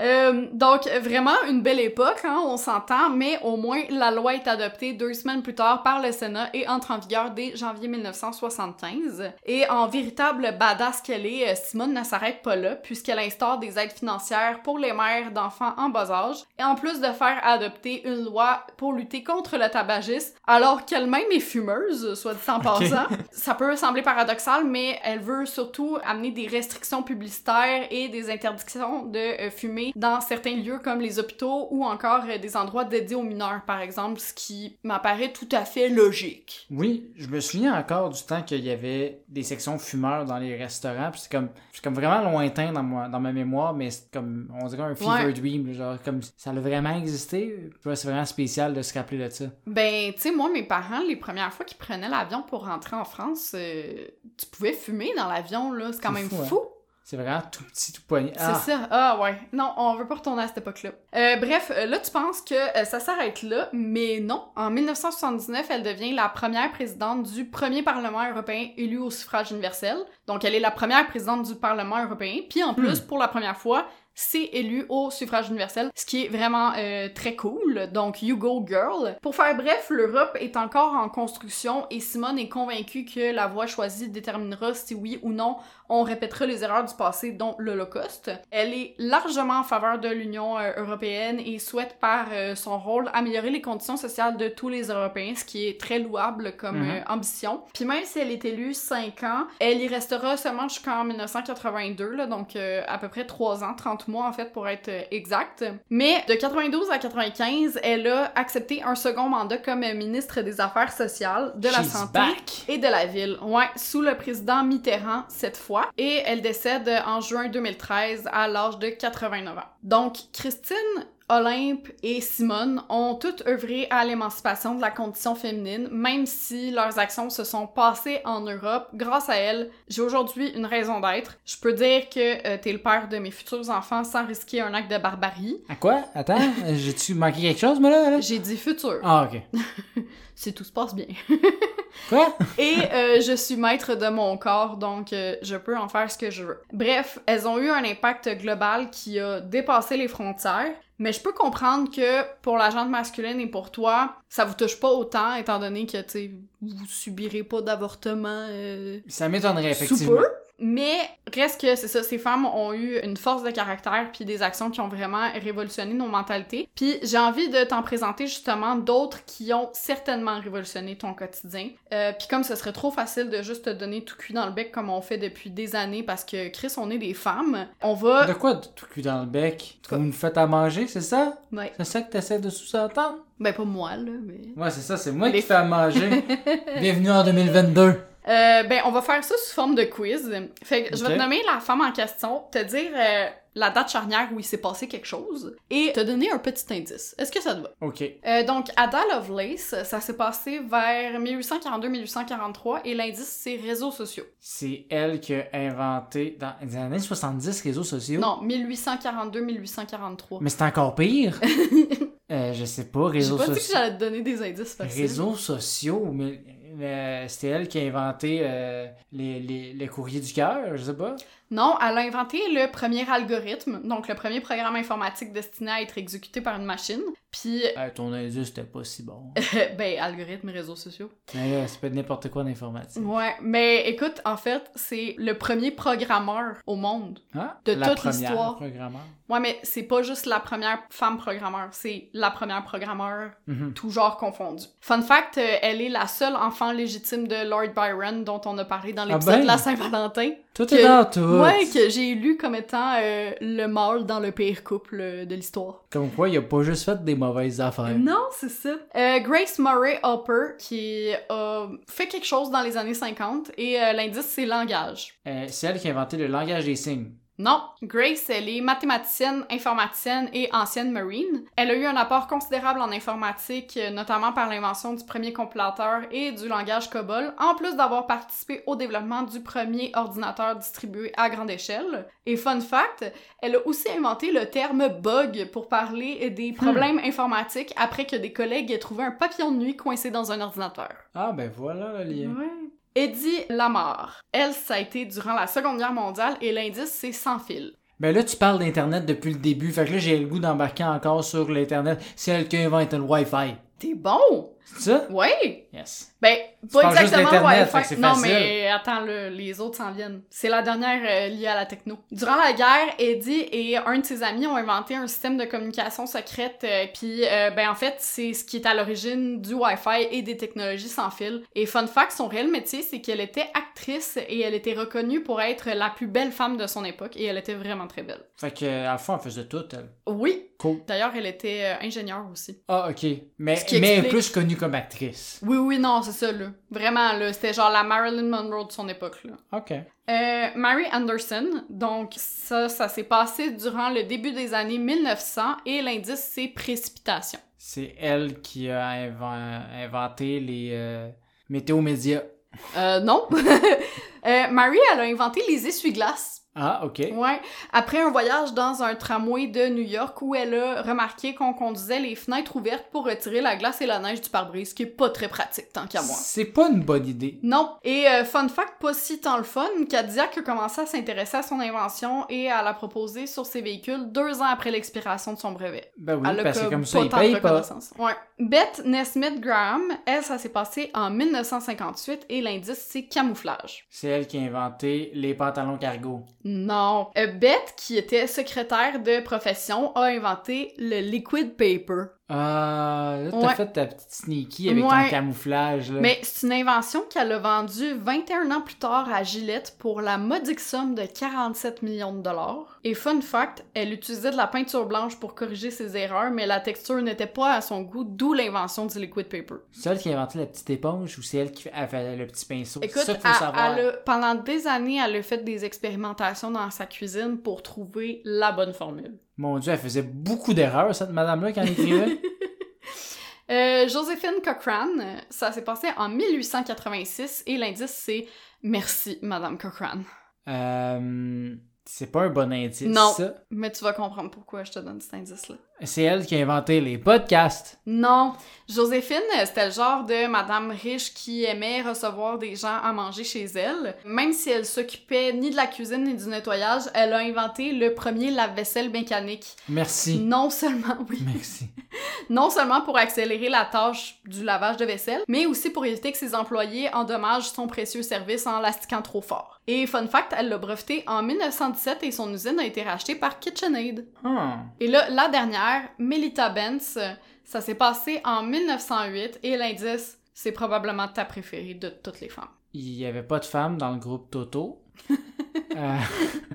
Euh, donc, vraiment une belle époque, hein, on s'entend, mais au moins la loi est adoptée deux semaines plus tard par le Sénat et entre en vigueur dès janvier 1975. Et en véritable badass qu'elle est, euh, Simone ne s'arrête pas là, puisqu'elle instaure des aides financières pour les mères d'enfants en bas âge, et en plus de faire adopter une loi pour lutter contre le tabagisme, alors qu'elle-même est fumeuse, soit dit en passant. Ça peut sembler paradoxal, mais elle veut surtout amener des restrictions publicitaires et des interdictions de euh, fumer dans certains lieux comme les hôpitaux ou encore euh, des endroits dédiés aux mineurs, par exemple, ce qui m'apparaît tout à fait logique. Oui, je me souviens encore du temps qu'il y avait des sections fumeurs dans les restaurants. C'est comme, comme vraiment lointain dans, moi, dans ma mémoire, mais c'est comme, on dirait un fever Ouais. dream. Genre, comme ça a vraiment existé. C'est vraiment spécial de se rappeler de ça. Ben, tu sais, moi, mes parents, les premières fois qu'ils prenaient l'avion pour rentrer en France, euh, tu pouvais fumer dans l'avion, là. C'est quand même fou, hein? C'est vraiment tout petit, tout poignet. C'est Ah, ça. Ah ouais. Non, on veut pas retourner à cette époque-là. Euh, bref, euh, là, tu penses que euh, ça s'arrête là, mais non. En 1979, elle devient la première présidente du premier Parlement européen élu au suffrage universel. Donc, elle est la première présidente du Parlement européen. Puis, en plus, Hmm. pour la première fois, c'est élu au suffrage universel, ce qui est vraiment euh, très cool. Donc, you go girl. Pour faire bref, l'Europe est encore en construction et Simone est convaincue que la voie choisie déterminera si oui ou non on répétera les erreurs du passé, dont l'Holocauste. Elle est largement en faveur de l'Union euh, européenne et souhaite par euh, son rôle améliorer les conditions sociales de tous les Européens, ce qui est très louable comme Mhm. euh, ambition. Puis même si elle est élue 5 ans, elle y restera seulement jusqu'en 1982, là, donc à peu près 3 ans, 30 mois en fait pour être exact. Mais de 92 à 95, elle a accepté un second mandat comme ministre des Affaires sociales, de la She's Santé back. et de la ville. Ouais, sous le président Mitterrand cette fois. Et elle décède en juin 2013 à l'âge de 89 ans. Donc, Christine Olympe et Simone ont toutes œuvré à l'émancipation de la condition féminine, même si leurs actions se sont passées en Europe. Grâce à elles, j'ai aujourd'hui une raison d'être. Je peux dire que euh, t'es le père de mes futurs enfants sans risquer un acte de barbarie. À quoi? Attends, j'ai-tu manqué quelque chose, moi, là? là? J'ai dit futur, Ah, ok. si tout se passe bien. Quoi? Et euh, je suis maître de mon corps, donc euh, je peux en faire ce que je veux. Bref, elles ont eu un impact global qui a dépassé les frontières, mais je peux comprendre que pour la gente masculine et pour toi, ça vous touche pas autant, étant donné que, tu vous subirez pas d'avortement euh, Ça m'étonnerait, effectivement. Mais reste que c'est ça, ces femmes ont eu une force de caractère puis des actions qui ont vraiment révolutionné nos mentalités. Puis j'ai envie de t'en présenter justement d'autres qui ont certainement révolutionné ton quotidien. Euh, puis comme ce serait trop facile de juste te donner tout cuit dans le bec comme on fait depuis des années parce que Chris, on est des femmes, on va... De quoi, tout cul dans le bec? Vous me faites à manger, c'est ça? Ouais. C'est ça que t'essaies de sous-entendre? Ben pas moi là, mais... Ouais, c'est ça, c'est moi Les- qui fais à manger. Bienvenue en 2022. Euh, ben, on va faire ça sous forme de quiz. Fait que je vais te nommer la femme en question, te dire euh, la date charnière où il s'est passé quelque chose et te donner un petit indice. Est-ce que ça te va? Ok. Euh, donc, Ada Lovelace, ça s'est passé vers 1842-1843 et l'indice, c'est réseaux sociaux. C'est elle qui a inventé, dans les années 70, réseaux sociaux? Non, 1842-1843. Mais c'est encore pire. euh, je sais pas, réseaux pas dit que sociaux. j'allais te donner des indices faciles. Réseaux sociaux, mais c'était elle qui a inventé euh, les, les, les courriers du cœur, je sais pas. Non, elle a inventé le premier algorithme, donc le premier programme informatique destiné à être exécuté par une machine. Puis, Euh, ton indice, c'était pas si bon. ben, algorithme, réseaux sociaux. mais là, c'est pas n'importe quoi d'informatique. Ouais, mais écoute, en fait, c'est le premier programmeur au monde. Hein? De La toute première l'histoire. programmeur. Ouais, mais c'est pas juste la première femme programmeur, c'est la première programmeur, Mhm. tout genre confondu. Fun fact, euh, elle est la seule enfant légitime de Lord Byron dont on a parlé dans Ah l'épisode ben? de la Saint-Valentin. Tout Que- est dans tout. Ouais, que j'ai lu comme étant euh, le mâle dans le pire couple euh, de l'histoire. Comme quoi, il a pas juste fait des mauvaises affaires. Non, c'est ça. Euh, Grace Murray Hopper, qui a fait quelque chose dans les années 50, et euh, l'indice, c'est langage. C'est elle qui a inventé le langage des signes. Non, Grace, elle est mathématicienne, informaticienne et ancienne marine. Elle a eu un apport considérable en informatique, euh, notamment par l'invention du premier compilateur et du langage COBOL, en plus d'avoir participé au développement du premier ordinateur distribué à grande échelle. Et fun fact, elle a aussi inventé le terme bug pour parler des problèmes informatiques après que des collègues aient trouvé un papillon de nuit coincé dans un ordinateur. Ah, ben voilà le lien. Ouais. Eddie Lamar. Elle, ça a été durant la Seconde Guerre mondiale et l'indice, c'est sans fil. Ben là, tu parles d'Internet depuis le début. Fait que là, j'ai le goût d'embarquer encore sur l'Internet. Qui a inventé le Wi-Fi. T'es bon! C'est ça? Ouais! Yes. Ben, pas exactement Wi-Fi. Non, facile. mais attends, là, les autres s'en viennent. C'est la dernière euh, liée à la techno. Durant la guerre, Eddie et un de ses amis ont inventé un système de communication secrète. euh, Puis, euh, ben, en fait, c'est ce qui est à l'origine du Wi-Fi et des technologies sans fil. Et fun fact, son réel métier, c'est qu'elle était actrice et elle était reconnue pour être la plus belle femme de son époque. Et elle était vraiment très belle. Fait que, à la fin, elle faisait tout, elle. Oui! Cool. D'ailleurs, elle était euh, ingénieure aussi. Ah, ok. Mais, mais elle est explique- plus connue comme actrice. Oui, oui, non, c'est ça, là. Vraiment, là. C'était genre la Marilyn Monroe de son époque, là. Ok. Euh, Mary Anderson, donc ça, ça s'est passé durant le début des années 1900 et l'indice c'est précipitation. C'est elle qui a inven- inventé les euh, météo-médias. Euh, non. euh, Mary, elle a inventé les essuie-glaces. Ah, ok. Ouais. Après un voyage dans un tramway de New York où elle a remarqué qu'on conduisait les fenêtres ouvertes pour retirer la glace et la neige du pare-brise, ce qui est pas très pratique tant qu'à moi. C'est pas une bonne idée. Non. Et euh, fun fact, pas si tant le fun, Cadillac a commencé à s'intéresser à son invention et à la proposer sur ses véhicules deux ans après l'expiration de son brevet. Ben oui, Elle parce que comme ça, de payent pas. Ouais. Beth Nesmith Graham, elle, ça s'est passé en 1958 et l'indice, c'est camouflage. C'est elle qui a inventé les pantalons cargo. Non. Euh, Beth, qui était secrétaire de profession, a inventé le liquid paper. Ah, là, t'as Ouais. fait ta petite sneaky avec Ouais. ton camouflage, là. Mais c'est une invention qu'elle a vendue 21 ans plus tard à Gillette pour la modique somme de 47 millions de dollars. Et fun fact, elle utilisait de la peinture blanche pour corriger ses erreurs, mais la texture n'était pas à son goût, d'où l'invention du liquid paper. C'est elle qui a inventé la petite éponge ou c'est elle qui elle fait le petit pinceau? Écoute, ça faut savoir. a- pendant des années, elle a fait des expérimentations dans sa cuisine pour trouver la bonne formule. Mon Dieu, elle faisait beaucoup d'erreurs, cette madame-là, quand elle écrivait. Euh, Joséphine Cochrane, ça s'est passé en 1886 et l'indice c'est Merci, Madame Cochrane. euh, c'est pas un bon indice, Non. ça. Mais tu vas comprendre pourquoi je te donne cet indice-là. C'est elle qui a inventé les podcasts. Non. Joséphine, c'était le genre de madame riche qui aimait recevoir des gens à manger chez elle. Même si elle s'occupait ni de la cuisine ni du nettoyage, elle a inventé le premier lave-vaisselle mécanique. Merci. Non seulement, oui, Merci. non seulement pour accélérer la tâche du lavage de vaisselle, mais aussi pour éviter que ses employés endommagent son précieux service en l'astiquant trop fort. Et fun fact, elle l'a breveté en 1917 et son usine a été rachetée par KitchenAid. Ah. Et là, la dernière, Melita Benz, euh, ça s'est passé en 1908 et l'indice, c'est probablement ta préférée de toutes les femmes. Il y avait pas de femmes dans le groupe Toto. Euh,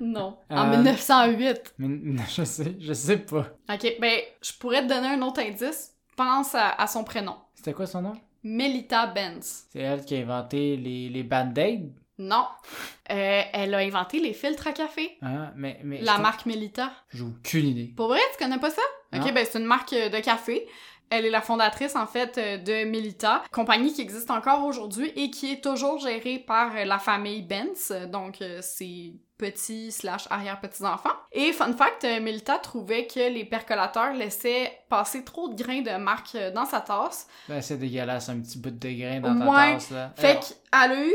Non. En Euh. 1908. mais je sais, je sais pas. Ok, ben, je pourrais te donner un autre indice. Pense à, à son prénom. C'était quoi son nom? Melita Benz. C'est elle qui a inventé les, les band-aids? Non. Euh, elle a inventé les filtres à café. Hein? Mais, mais La marque Melita. J'ai aucune idée. Pour vrai, tu connais pas ça? Ok, ben c'est une marque euh, de café. Elle est la fondatrice, en fait, euh, de Melita, compagnie qui existe encore aujourd'hui et qui est toujours gérée par euh, la famille Benz, donc ses petits slash arrière-petits-enfants. Et fun fact, Melita trouvait que les percolateurs laissaient passer trop de grains de marque dans sa tasse. Ben, c'est dégueulasse, un petit bout de grain dans ta Ouais. tasse, là. Fait Alors, qu'elle a eu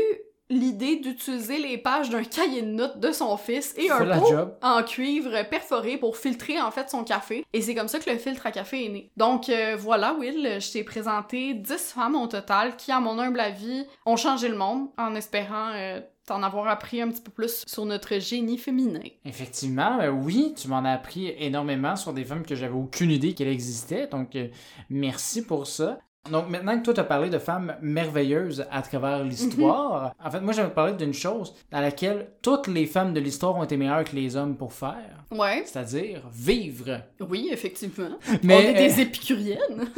l'idée d'utiliser les pages d'un cahier de notes de son fils et un pot job. en cuivre perforé pour filtrer en fait son café. Et c'est comme ça que le filtre à café est né. Donc euh, voilà, Will, je t'ai présenté 10 femmes au total qui, à mon humble avis, ont changé le monde en espérant euh, t'en avoir appris un petit peu plus sur notre génie féminin. Effectivement, ben oui, tu m'en as appris énormément sur des femmes que j'avais aucune idée qu'elles existaient, donc euh, merci pour ça. Donc maintenant que toi t'as parlé de femmes merveilleuses à travers l'histoire, en fait moi j'avais parlé d'une chose dans laquelle toutes les femmes de l'histoire ont été meilleures que les hommes pour faire, Ouais. c'est-à-dire vivre. Oui, effectivement. Mais, On est des épicuriennes.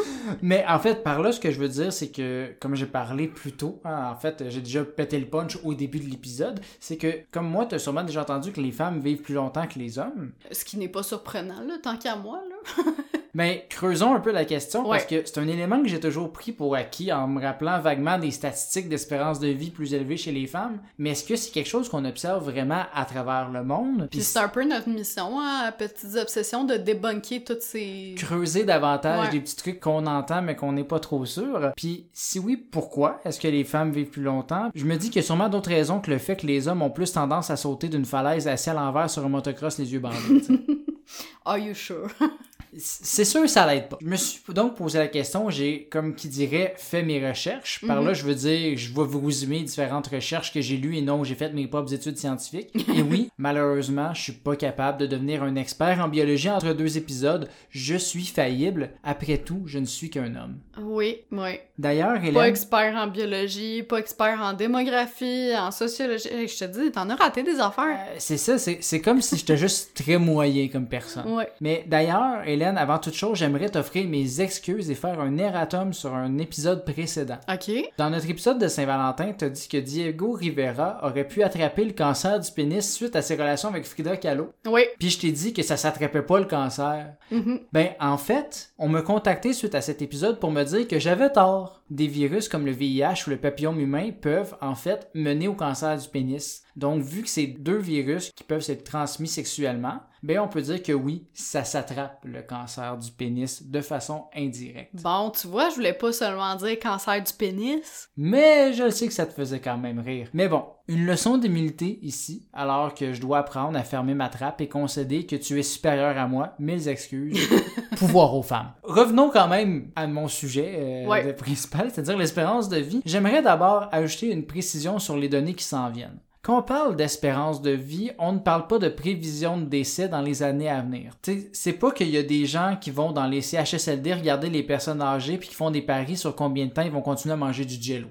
mais en fait par là ce que je veux dire c'est que comme j'ai parlé plus tôt, hein, en fait j'ai déjà pété le punch au début de l'épisode, c'est que comme moi t'as sûrement déjà entendu que les femmes vivent plus longtemps que les hommes. Ce qui n'est pas surprenant, là, tant qu'à moi, là. Mais creusons un peu la question parce que c'est un élément que j'ai toujours pris pour acquis en me rappelant vaguement des statistiques d'espérance de vie plus élevées chez les femmes. Mais est-ce que c'est quelque chose qu'on observe vraiment à travers le monde? Puis c'est un peu notre mission, hein, petites obsessions, de débunker toutes ces... creuser davantage Ouais. des petits trucs qu'on entend mais qu'on n'est pas trop sûr. Puis si oui, pourquoi est-ce que les femmes vivent plus longtemps? Je me dis qu'il y a sûrement d'autres raisons que le fait que les hommes ont plus tendance à sauter d'une falaise assis à l'envers sur un motocross les yeux bandés. Are you sure? C'est sûr, ça l'aide pas. Je me suis donc posé la question, j'ai, comme qui dirait, fait mes recherches. Par Mhm. là, je veux dire, je vais vous résumer différentes recherches que j'ai lues et non, j'ai fait mes propres études scientifiques. et oui, malheureusement, je suis pas capable de devenir un expert en biologie entre deux épisodes. Je suis faillible. Après tout, je ne suis qu'un homme. Oui, oui. D'ailleurs, Pas Hélène, expert en biologie, pas expert en démographie, en sociologie. Je te dis, t'en as raté des affaires. euh, c'est ça, c'est, comme si j'étais juste très moyen comme personne. Ouais. Mais d'ailleurs, Hélène, avant toute chose, j'aimerais t'offrir mes excuses et faire un erratum sur un épisode précédent. OK. Dans notre épisode de Saint-Valentin, t'as dit que Diego Rivera aurait pu attraper le cancer du pénis suite à ses relations avec Frida Kahlo. Oui. Puis je t'ai dit que ça s'attrapait pas le cancer. Mhm. Ben, en fait, on m'a contacté suite à cet épisode pour me dire que j'avais tort. Des virus comme le VIH ou le papillome humain peuvent en fait mener au cancer du pénis. Donc, vu que c'est deux virus qui peuvent être transmis sexuellement, ben on peut dire que oui, ça s'attrape le cancer du pénis de façon indirecte. Bon, tu vois, je voulais pas seulement dire cancer du pénis. Mais je sais que ça te faisait quand même rire. Mais bon, une leçon d'humilité ici, alors que je dois apprendre à fermer ma trappe et concéder que tu es supérieur à moi. Mille excuses. Pouvoir aux femmes. Revenons quand même à mon sujet euh, Ouais. principal, c'est-à-dire l'espérance de vie. J'aimerais d'abord ajouter une précision sur les données qui s'en viennent. Quand on parle d'espérance de vie, on ne parle pas de prévision de décès dans les années à venir. C'est pas qu'il y a des gens qui vont dans les CHSLD regarder les personnes âgées puis qui font des paris sur combien de temps ils vont continuer à manger du jello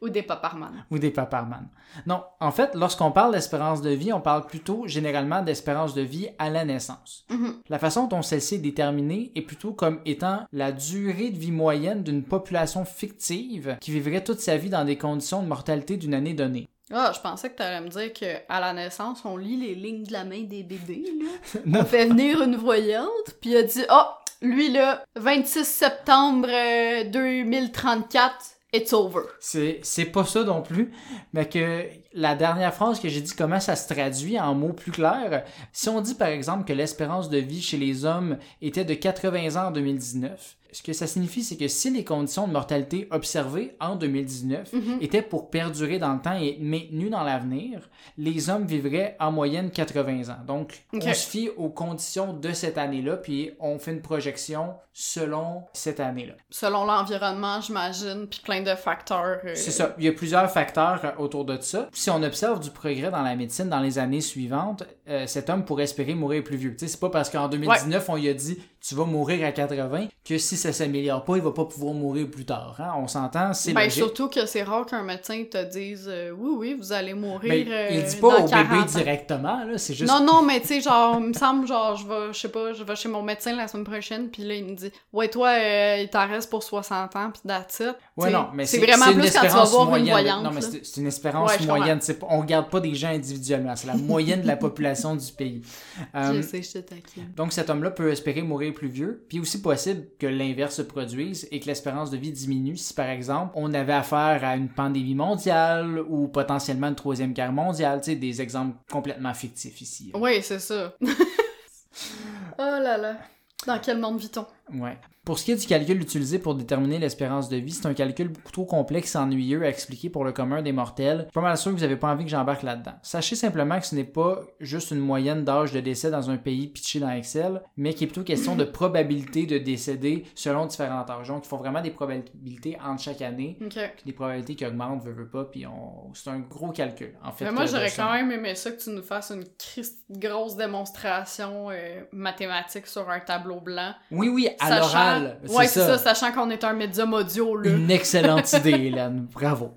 Ou des paparman. ou des paparman. Non, en fait, lorsqu'on parle d'espérance de vie, on parle plutôt généralement d'espérance de vie à la naissance. Mhm. La façon dont celle-ci est déterminée est plutôt comme étant la durée de vie moyenne d'une population fictive qui vivrait toute sa vie dans des conditions de mortalité d'une année donnée. Ah, je pensais que t'allais me dire que à la naissance, on lit les lignes de la main des bébés, là. On fait venir une voyante, puis elle dit Ah, lui là, 26 septembre euh, 2034, it's over. C'est, pas ça non plus, mais que la dernière phrase que j'ai dit, comment ça se traduit en mots plus clairs. Si on dit par exemple que l'espérance de vie chez les hommes était de 80 ans en 2019, ce que ça signifie, c'est que si les conditions de mortalité observées en 2019 Mhm. étaient pour perdurer dans le temps et maintenues dans l'avenir, les hommes vivraient en moyenne 80 ans. Donc, on se fie aux conditions de cette année-là, puis on fait une projection selon cette année-là. Selon l'environnement, j'imagine, puis plein de facteurs. euh, C'est ça. Il y a plusieurs facteurs euh, autour de ça. Si on observe du progrès dans la médecine dans les années suivantes, euh, cet homme pourrait espérer mourir plus vieux. C'est pas parce qu'en 2019, on lui a dit tu vas mourir à 80 que si ça s'améliore pas, il va pas pouvoir mourir plus tard. hein? On s'entend, c'est Ben, logique. surtout que c'est rare qu'un médecin te dise euh, Oui, oui, vous allez mourir. Euh, il dit pas dans au 40 bébé ans. directement, là, c'est juste Non, non, mais tu sais, genre, il me semble, genre, je vais, je sais pas, je vais chez mon médecin la semaine prochaine, puis là, il me dit, ouais, toi, euh, il t'en reste pour 60 ans, puis that's it. Ouais, non, mais c'est vraiment plus quand tu vas voir moyenne, une voyante. Non, mais c'est une espérance Ouais, moyenne. On regarde pas des gens individuellement. C'est la moyenne de la population du pays. Euh, Je sais, je te taquine. Donc cet homme-là peut espérer mourir plus vieux, puis aussi possible que l'inverse se produise et que l'espérance de vie diminue si par exemple on avait affaire à une pandémie mondiale ou potentiellement une troisième guerre mondiale, tu sais, des exemples complètement fictifs ici. Oui, c'est ça. oh là là. Dans quel monde vit-on? Ouais. Pour ce qui est du calcul utilisé pour déterminer l'espérance de vie, c'est un calcul beaucoup trop complexe et ennuyeux à expliquer pour le commun des mortels. Je suis pas mal sûr que vous avez pas envie que j'embarque là-dedans. Sachez simplement que ce n'est pas juste une moyenne d'âge de décès dans un pays pitché dans Excel, mais qu'il est plutôt question de probabilité de décéder selon différents âges. Donc, il faut vraiment des probabilités entre chaque année, des probabilités qui augmentent, veut, veut pas, puis on... c'est un gros calcul, en fait. Mais moi, j'aurais quand même aimé ça que tu nous fasses une grosse démonstration euh, mathématique sur un tableau blanc. Oui, oui, à Sachant- Ouais, c'est ça. sachant qu'on est un médium audio, là. Une excellente idée, Hélène. Bravo.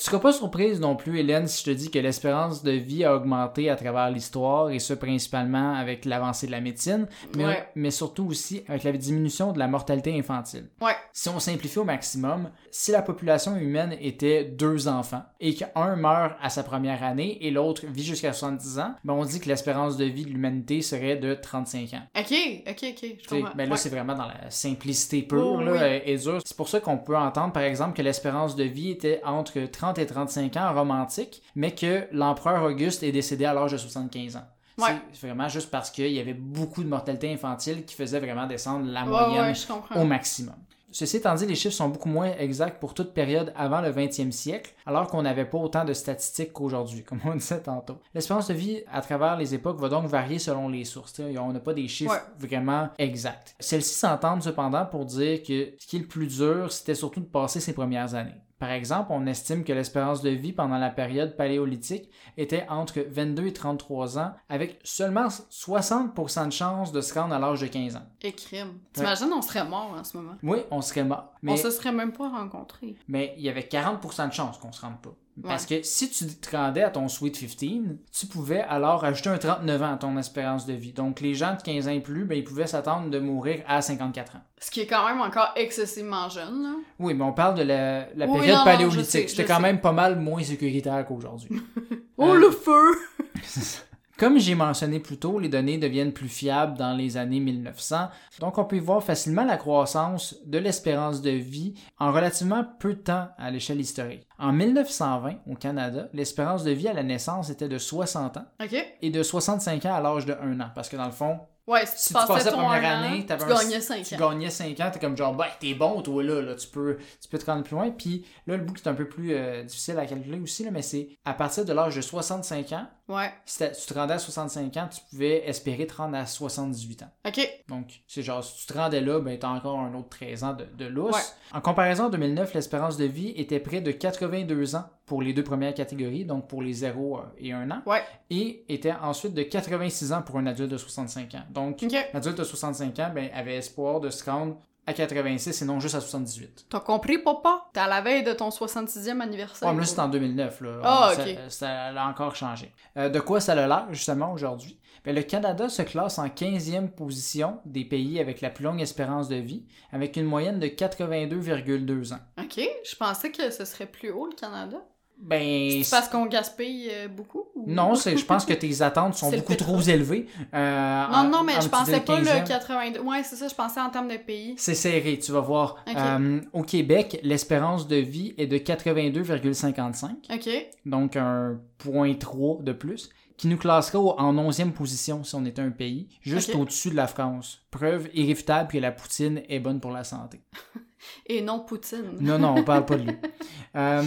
Tu seras pas surprise non plus, Hélène, si je te dis que l'espérance de vie a augmenté à travers l'histoire, et ce principalement avec l'avancée de la médecine, mais, Ouais. mais surtout aussi avec la diminution de la mortalité infantile. Ouais. Si on simplifie au maximum, si la population humaine était deux enfants et qu'un meurt à sa première année et l'autre vit jusqu'à 70 ans, ben on dit que l'espérance de vie de l'humanité serait de 35 ans. Ok, ok, ok. Je comprends. ben là, Ouais. c'est vraiment dans la simplicité pure Oh, là, oui. et dure. C'est pour ça qu'on peut entendre, par exemple, que l'espérance de vie était entre 30 et 35 ans romantique, mais que l'empereur Auguste est décédé à l'âge de 75 ans. Ouais. C'est vraiment juste parce qu'il y avait beaucoup de mortalité infantile qui faisait vraiment descendre la moyenne ouais, au maximum. Ceci étant dit, les chiffres sont beaucoup moins exacts pour toute période avant le 20e siècle, alors qu'on n'avait pas autant de statistiques qu'aujourd'hui, comme on disait tantôt. L'espérance de vie à travers les époques va donc varier selon les sources. T'sais, On n'a pas des chiffres Ouais. vraiment exacts. Celles-ci s'entendent cependant pour dire que ce qui est le plus dur, c'était surtout de passer ses premières années. Par exemple, on estime que l'espérance de vie pendant la période paléolithique était entre 22 et 33 ans, avec seulement 60% de chances de se rendre à l'âge de 15 ans. Et crime. T'imagines, on serait mort en ce moment. Oui, on serait mort. Mais On se serait même pas rencontrés. mais il y avait 40% de chances qu'on se rende pas. Parce que si tu te rendais à ton Sweet 15, tu pouvais alors ajouter un 39 ans à ton espérance de vie. Donc les gens de 15 ans et plus, ben, ils pouvaient s'attendre de mourir à 54 ans. Ce qui est quand même encore excessivement jeune, là. Oui, mais on parle de la, la Oui, période non, paléolithique. C'était quand sais. même pas mal moins sécuritaire qu'aujourd'hui. Oh, Euh, le feu! Comme j'ai mentionné plus tôt, les données deviennent plus fiables dans les années 1900, donc on peut voir facilement la croissance de l'espérance de vie en relativement peu de temps à l'échelle historique. En 1920, au Canada, l'espérance de vie à la naissance était de 60 ans OK. et de 65 ans à l'âge de 1 an, parce que dans le fond, Ouais, si, Si tu passais ton première an, année, tu gagnais 5 tu ans. gagnais 5 ans, t'es comme genre, ben, t'es bon, toi, là, là, tu peux, tu peux te rendre plus loin. Puis là, le bout qui est un peu plus euh, difficile à calculer aussi, là, mais c'est à partir de l'âge de 65 ans, Ouais. si tu te rendais à 65 ans, tu pouvais espérer te rendre à 78 ans. OK. Donc, c'est genre, si tu te rendais là, ben, t'as encore un autre 13 ans de, de lousse. Ouais. En comparaison, en 2009, l'espérance de vie était près de 82 ans pour les deux premières catégories, donc pour les 0 et 1 an, Ouais. et était ensuite de 86 ans pour un adulte de 65 ans. Donc, OK. l'adulte de 65 ans ben, avait espoir de se rendre à 86 et non juste à 78. T'as compris, papa? T'es à la veille de ton 66e anniversaire. Ouais, mais là, c'est en 2009. Là. Ah, ça, ok. ça a encore changé. Euh, de quoi ça a l'air, justement, aujourd'hui? Ben, le Canada se classe en 15e position des pays avec la plus longue espérance de vie, avec une moyenne de 82,2 ans. OK. Je pensais que ce serait plus haut, le Canada. Ben, C'est parce qu'on gaspille euh, beaucoup? ou- non, c'est, je pense que tes attentes sont beaucoup trop élevées. euh, Non, non, mais en je pensais pas 15e. le 82. Ouais, c'est ça, je pensais en termes de pays. C'est serré, tu vas voir. Euh, au Québec, l'espérance de vie est de 82,55. OK. donc un point 3 de plus, qui nous classerait au- en 11e position si on était un pays, juste au-dessus de la France. Preuve irréfutable que la poutine est bonne pour la santé. Et non Poutine. Non, non, on parle pas de lui. Euh,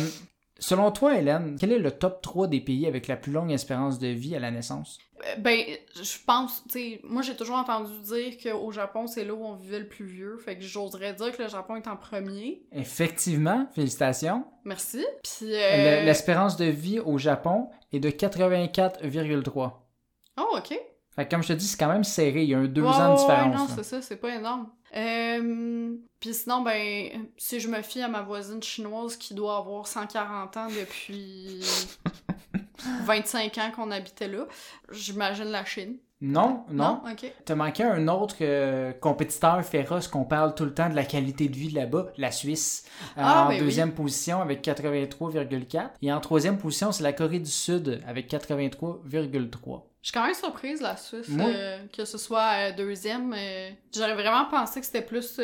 selon toi, Hélène, quel est le top 3 des pays avec la plus longue espérance de vie à la naissance? Euh, Ben, je pense, tu sais, moi j'ai toujours entendu dire qu'au Japon, c'est là où on vivait le plus vieux. Fait que j'oserais dire que le Japon est en premier. Effectivement, félicitations. Merci. Puis. Euh... L'espérance de vie au Japon est de 84,3. Oh, ok. Fait que comme je te dis, c'est quand même serré, il y a un deux Ouais, ans de ouais, différence. non, là. c'est ça, c'est pas énorme. Euh, Puis sinon, ben, si je me fie à ma voisine chinoise qui doit avoir 140 ans depuis 25 ans qu'on habitait là, j'imagine la Chine. non, non, Ok. T'as manqué un autre euh, compétiteur féroce qu'on parle tout le temps de la qualité de vie là-bas, la Suisse. Euh, Ah, en ben oui. deuxième position avec 83,4. Et en troisième position, c'est la Corée du Sud avec 83,3. Je suis quand même surprise, la Suisse, euh, que ce soit euh, deuxième. euh, J'aurais vraiment pensé que c'était plus.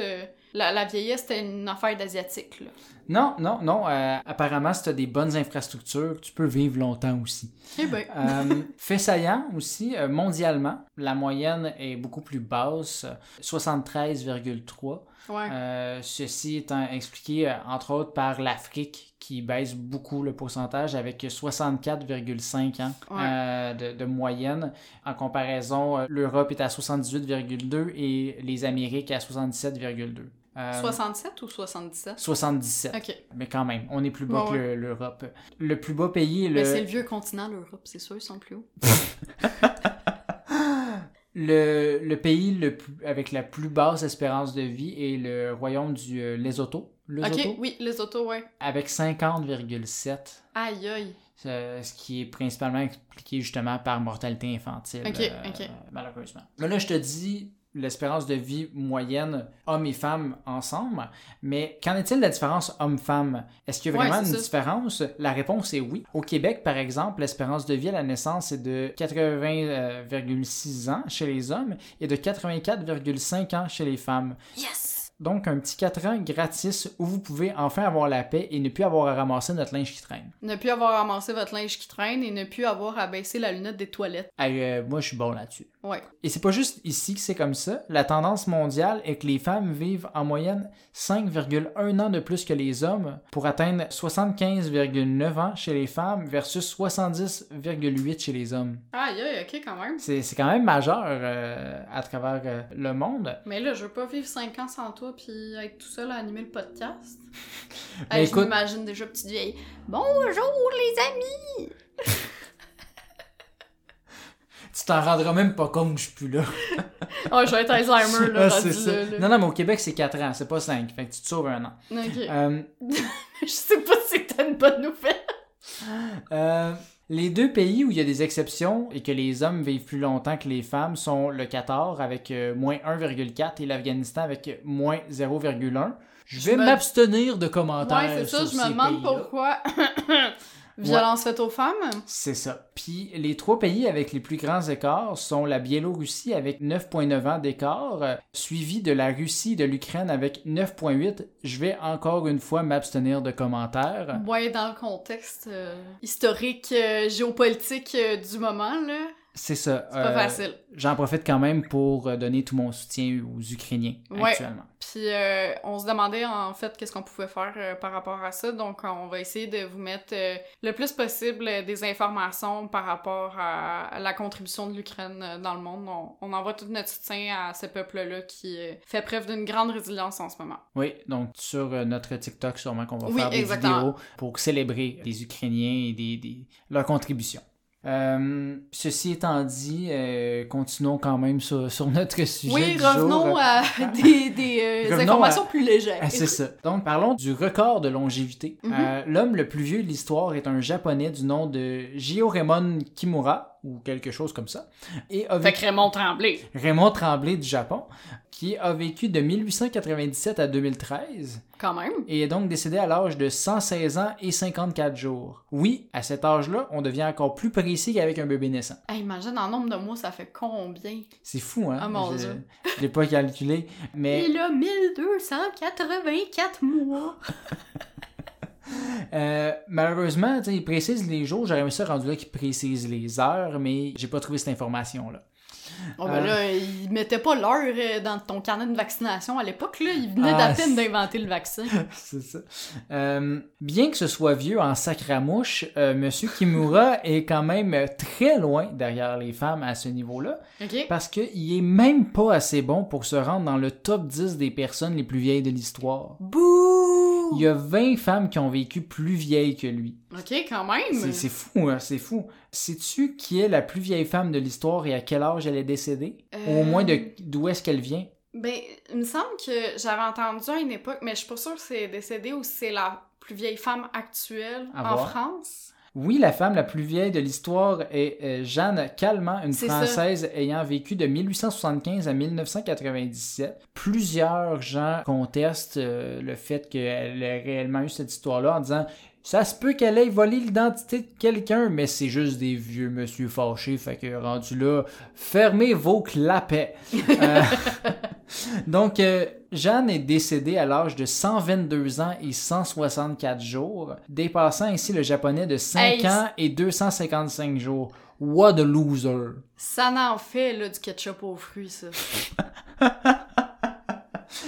la, la vieillesse, c'était une affaire d'asiatique, là. Non, non, non. apparemment, si t'as des bonnes infrastructures, tu peux vivre longtemps aussi. Eh. Euh, fait saillant aussi, mondialement, la moyenne est beaucoup plus basse, euh, 73,3. Ouais. Euh, ceci étant expliqué euh, entre autres par l'Afrique qui baisse beaucoup le pourcentage avec 64,5 ans Ouais. euh, de, de moyenne. En comparaison, euh, l'Europe est à 78,2 et les Amériques à 77,2. Euh, 67 ou 77? 77. Ok. Mais quand même, on est plus bas que le- l'Europe. Le plus bas pays est Mais le, c'est le vieux continent, l'Europe, c'est sûr, ils sont plus hauts. le, le pays le plus- avec la plus basse espérance de vie est le royaume du euh, Lesotho. Lesotho? Ok, oui, les autos, ouais. avec 50,7, Aïe, aïe. euh, ce qui est principalement expliqué justement par mortalité infantile, Ok, euh, ok. malheureusement. Mais là, je te dis l'espérance de vie moyenne hommes et femmes ensemble, mais qu'en est-il de la différence homme-femme? Est-ce qu'il y a vraiment une ça. différence? La réponse est oui. Au Québec, par exemple, l'espérance de vie à la naissance est de 80,6 ans chez les hommes et de 84,5 ans chez les femmes. Yes! Donc, un petit 4 ans gratis où vous pouvez enfin avoir la paix et ne plus avoir à ramasser notre linge qui traîne. Ne plus avoir ramassé votre linge qui traîne et ne plus avoir à baisser la lunette des toilettes. Hey, euh, moi, je suis bon là-dessus. Ouais. Et c'est pas juste ici que c'est comme ça. La tendance mondiale est que les femmes vivent en moyenne 5,1 ans de plus que les hommes pour atteindre 75,9 ans chez les femmes versus 70,8 chez les hommes. Aïe, aïe, ok, quand même. C'est c'est quand même majeur euh, à travers euh, le monde. Mais là, je veux pas vivre 5 ans sans toi puis être tout seul à animer le podcast. Je m'imagine déjà petite vieille. Bonjour les amis! Tu t'en rendras même pas compte que je suis plus là. Oh, je vais être Alzheimer là, Ah, ça. là. Non, non, mais au Québec, c'est 4 ans, c'est pas 5. Fait que tu te sauves un an. Ok. Euh, je sais pas si c'était une bonne nouvelle. Euh, les deux pays où il y a des exceptions et que les hommes vivent plus longtemps que les femmes sont le Qatar avec euh, moins 1,4 et l'Afghanistan avec moins 0,1. Je vais m'abstenir de commentaires. Ouais, c'est ça, sur je me demande pourquoi. Violence faite aux femmes? C'est ça. Puis les trois pays avec les plus grands écarts sont la Biélorussie avec 9,9 ans d'écart, euh, suivi de la Russie et de l'Ukraine avec 9,8. Je vais encore une fois m'abstenir de commentaires. Ouais, dans le contexte euh, historique, euh, géopolitique euh, du moment, là. C'est ça. C'est pas Euh, facile. J'en profite quand même pour euh, donner tout mon soutien aux Ukrainiens Ouais. actuellement. Puis euh, on se demandait en fait qu'est-ce qu'on pouvait faire euh, par rapport à ça. Donc on va essayer de vous mettre le plus possible des informations par rapport à, la contribution de l'Ukraine dans le monde. On, on envoie tout notre soutien à ce peuple-là qui fait preuve d'une grande résilience en ce moment. Oui, donc sur notre TikTok, sûrement qu'on va Oui, faire des exactement. vidéos pour célébrer les Ukrainiens et des, des- leur contribution. Euh, ceci étant dit, euh, continuons quand même sur, sur notre sujet. oui, du revenons jour. à des, des, euh, Revenons informations à- plus légères. Ah, c'est ça. Donc, parlons du record de longévité. Mhm. Euh, L'homme le plus vieux de l'histoire est un japonais du nom de Jio-Raymond Kimura, ou quelque chose comme ça. Et a Fait vécu... que Raymond Tremblay. Raymond Tremblay du Japon, qui a vécu de 1897 à 2013 Quand même. et est donc décédé à l'âge de 116 ans et 54 jours. Oui, à cet âge-là, on devient encore plus précis qu'avec un bébé naissant. Hey, imagine en nombre de mois, ça fait combien? C'est fou, hein? Ah, mon Je- Dieu. Je l'ai pas calculé, mais Il a 1284 mois. euh, malheureusement, il précise les jours. J'aurais aimé ça rendu là qu'il précise les heures, mais j'ai pas trouvé cette information-là. Oh, ben Euh. là, il mettait pas l'heure euh, dans ton carnet de vaccination à l'époque, là. Il venait Ah, d'à peine d'inventer le vaccin. C'est ça. Euh, bien que ce soit vieux en sacramouche, euh, Monsieur Kimura est quand même très loin derrière les femmes à ce niveau-là. Parce qu'il est même pas assez bon pour se rendre dans le top 10 des personnes les plus vieilles de l'histoire. Bouh! Il y a 20 femmes qui ont vécu plus vieilles que lui. OK, quand même. C'est fou, hein, c'est fou. Sais-tu qui est la plus vieille femme de l'histoire et à quel âge elle est décédée? Ou au Euh, moins de- d'où est-ce qu'elle vient? Ben, il me semble que j'avais entendu à une époque, mais je suis pas sûre que c'est décédé ou si c'est la plus vieille femme actuelle À en voir. France. Oui, la femme la plus vieille de l'histoire est euh, Jeanne Calment, une ça. Française ayant vécu de 1875 à 1997. Plusieurs gens contestent euh, le fait qu'elle ait réellement eu cette histoire-là en disant ça se peut qu'elle ait volé l'identité de quelqu'un, mais c'est juste des vieux monsieur fâchés, fait que rendu là, fermez vos clapets. Euh, Donc, euh, Jeanne est décédée à l'âge de 122 ans et 164 jours, dépassant ainsi le japonais de 5 Hey, ans et 255 jours. What a loser! Ça n'en fait, là, du ketchup aux fruits, ça.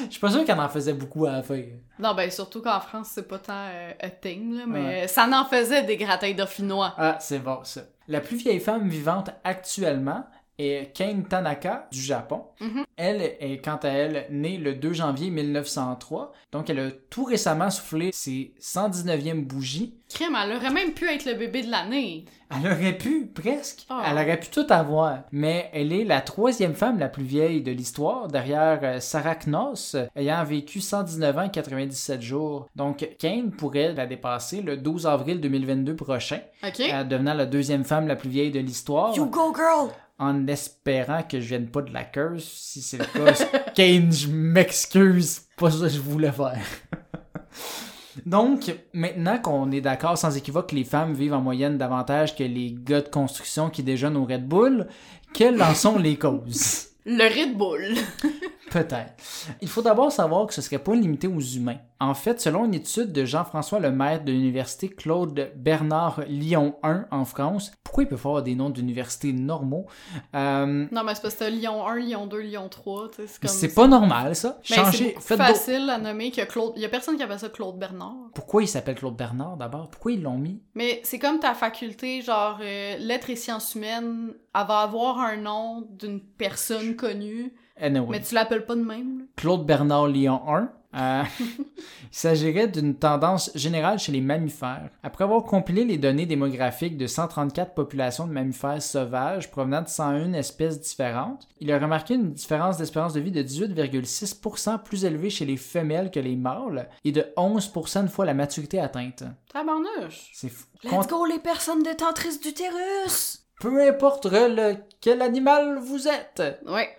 Je suis pas sûr qu'elle en faisait beaucoup à la fin. non, ben, surtout qu'en France, c'est pas tant euh, a thing, là, mais Ouais. ça n'en faisait des gratins dauphinois. Ah, c'est bon ça. La plus vieille femme vivante actuellement est Kane Tanaka du Japon. Mhm. Elle est, quant à elle, née le 2 janvier 1903. Donc, elle a tout récemment soufflé ses 119e bougies. Crème, elle aurait même pu être le bébé de l'année. Elle aurait pu, presque. Ah. Elle aurait pu tout avoir. Mais elle est la troisième femme la plus vieille de l'histoire, derrière euh, Sarah Knoss, ayant vécu 119 ans et 97 jours. Donc, Kane pourrait la dépasser le 12 avril 2022 prochain, OK? euh, devenant la deuxième femme la plus vieille de l'histoire. go, girl! En espérant que je vienne pas de la curse. Si c'est le cas, Kane, je m'excuse. Pas ça que je voulais faire. Donc, maintenant qu'on est d'accord sans équivoque que les femmes vivent en moyenne davantage que les gars de construction qui déjeunent au Red Bull, quelles en sont les causes? Le Red Bull. Peut-être. Il faut d'abord savoir que ce serait pas limité aux humains. En fait, selon une étude de Jean-François Lemaître de l'université Claude Bernard Lyon 1 en France, pourquoi il peut faire des noms d'universités normaux? Euh, Non, mais c'est parce que Lyon 1, Lyon 2, Lyon 3, tu sais, c'est comme... c'est pas normal, ça. C'est faites plus d'autres- facile à nommer que Claude... Il y a personne qui appelle ça Claude Bernard. Pourquoi il s'appelle Claude Bernard d'abord? Pourquoi ils l'ont mis? Mais c'est comme ta faculté, genre, euh, lettres et sciences humaines, elle va avoir un nom d'une personne connue, Anyway. mais tu l'appelles pas de même. là. Claude Bernard Lyon 1. Euh, il s'agirait d'une tendance générale chez les mammifères. Après avoir compilé les données démographiques de 134 populations de mammifères sauvages provenant de 101 espèces différentes, il a remarqué une différence d'espérance de vie de 18,6% plus élevée chez les femelles que les mâles et de 11% une fois la maturité atteinte. Tabarnouche! C'est fou. Let's go les personnes détentrices d'utérus! Peu importe le, quel animal vous êtes. Ouais.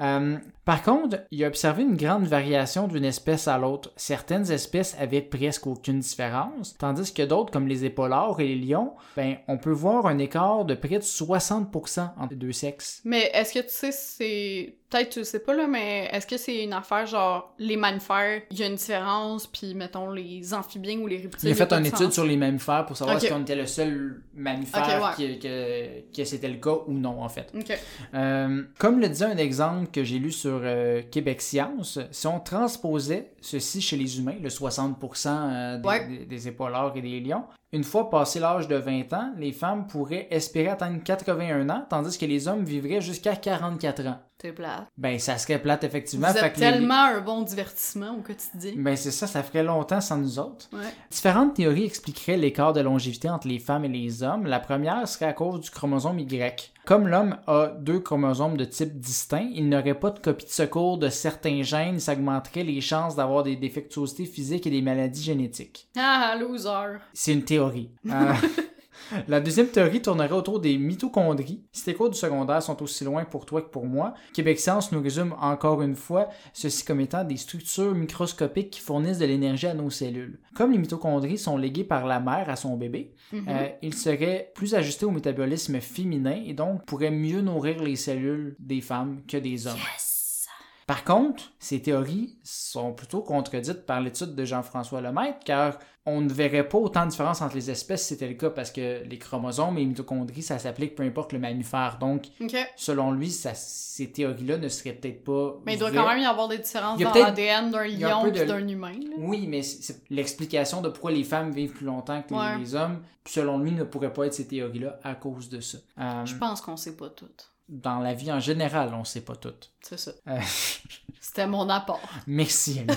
Euh, par contre, il a observé une grande variation d'une espèce à l'autre. Certaines espèces avaient presque aucune différence, tandis que d'autres, comme les épaulards et les lions, ben, on peut voir un écart de près de 60% entre les deux sexes. Mais est-ce que tu sais, c'est. Peut-être tu sais pas, là, mais est-ce que c'est une affaire genre les mammifères, il y a une différence, puis mettons les amphibiens ou les reptiles. Il a fait une de étude sens? sur les mammifères pour savoir si on était le seul mammifère Ok, qui- que, que c'était le cas ou non, en fait. Euh, comme le disait un exemple que j'ai lu sur euh, Québec Science, si on transposait ceci chez les humains, le 60% euh, des, Ouais. des- des épaulards et des lions, une fois passé l'âge de 20 ans, les femmes pourraient espérer atteindre 81 ans, tandis que les hommes vivraient jusqu'à 44 ans. T'es plate. Ben, ça serait plate, effectivement. Vous fait êtes que les- tellement un bon divertissement au quotidien. Ben, c'est ça, ça ferait longtemps sans nous autres. Ouais. Différentes théories expliqueraient l'écart de longévité entre les femmes et les hommes. La première serait à cause du chromosome Y. Comme l'homme a deux chromosomes de type distinct, il n'aurait pas de copie de secours de certains gènes, ça augmenterait les chances d'avoir des défectuosités physiques et des maladies génétiques. Ah, loser. C'est une théorie. Euh, La deuxième théorie tournerait autour des mitochondries. Si tes cours du secondaire sont aussi loin pour toi que pour moi, Québec Science nous résume encore une fois ceci comme étant des structures microscopiques qui fournissent de l'énergie à nos cellules. Comme les mitochondries sont léguées par la mère à son bébé, Mhm. euh, ils seraient plus ajustés au métabolisme féminin et donc pourraient mieux nourrir les cellules des femmes que des hommes. Par contre, ces théories sont plutôt contredites par l'étude de Jean-François Lemaître, car on ne verrait pas autant de différence entre les espèces si c'était le cas, parce que les chromosomes et les mitochondries, ça s'applique peu importe le mammifère. Donc, selon lui, ça- ces théories-là ne seraient peut-être pas. Mais il doit vraies. quand même y avoir des différences dans l'ADN d'un lion de- d'un humain. là. Oui, mais l'explication de pourquoi les femmes vivent plus longtemps que les- Ouais. les hommes, selon lui, ne pourrait pas être ces théories-là à cause de ça. Euh, Je pense qu'on sait pas tout. Dans la vie en général, on sait pas tout. C'est ça. Euh, C'était mon apport. Merci.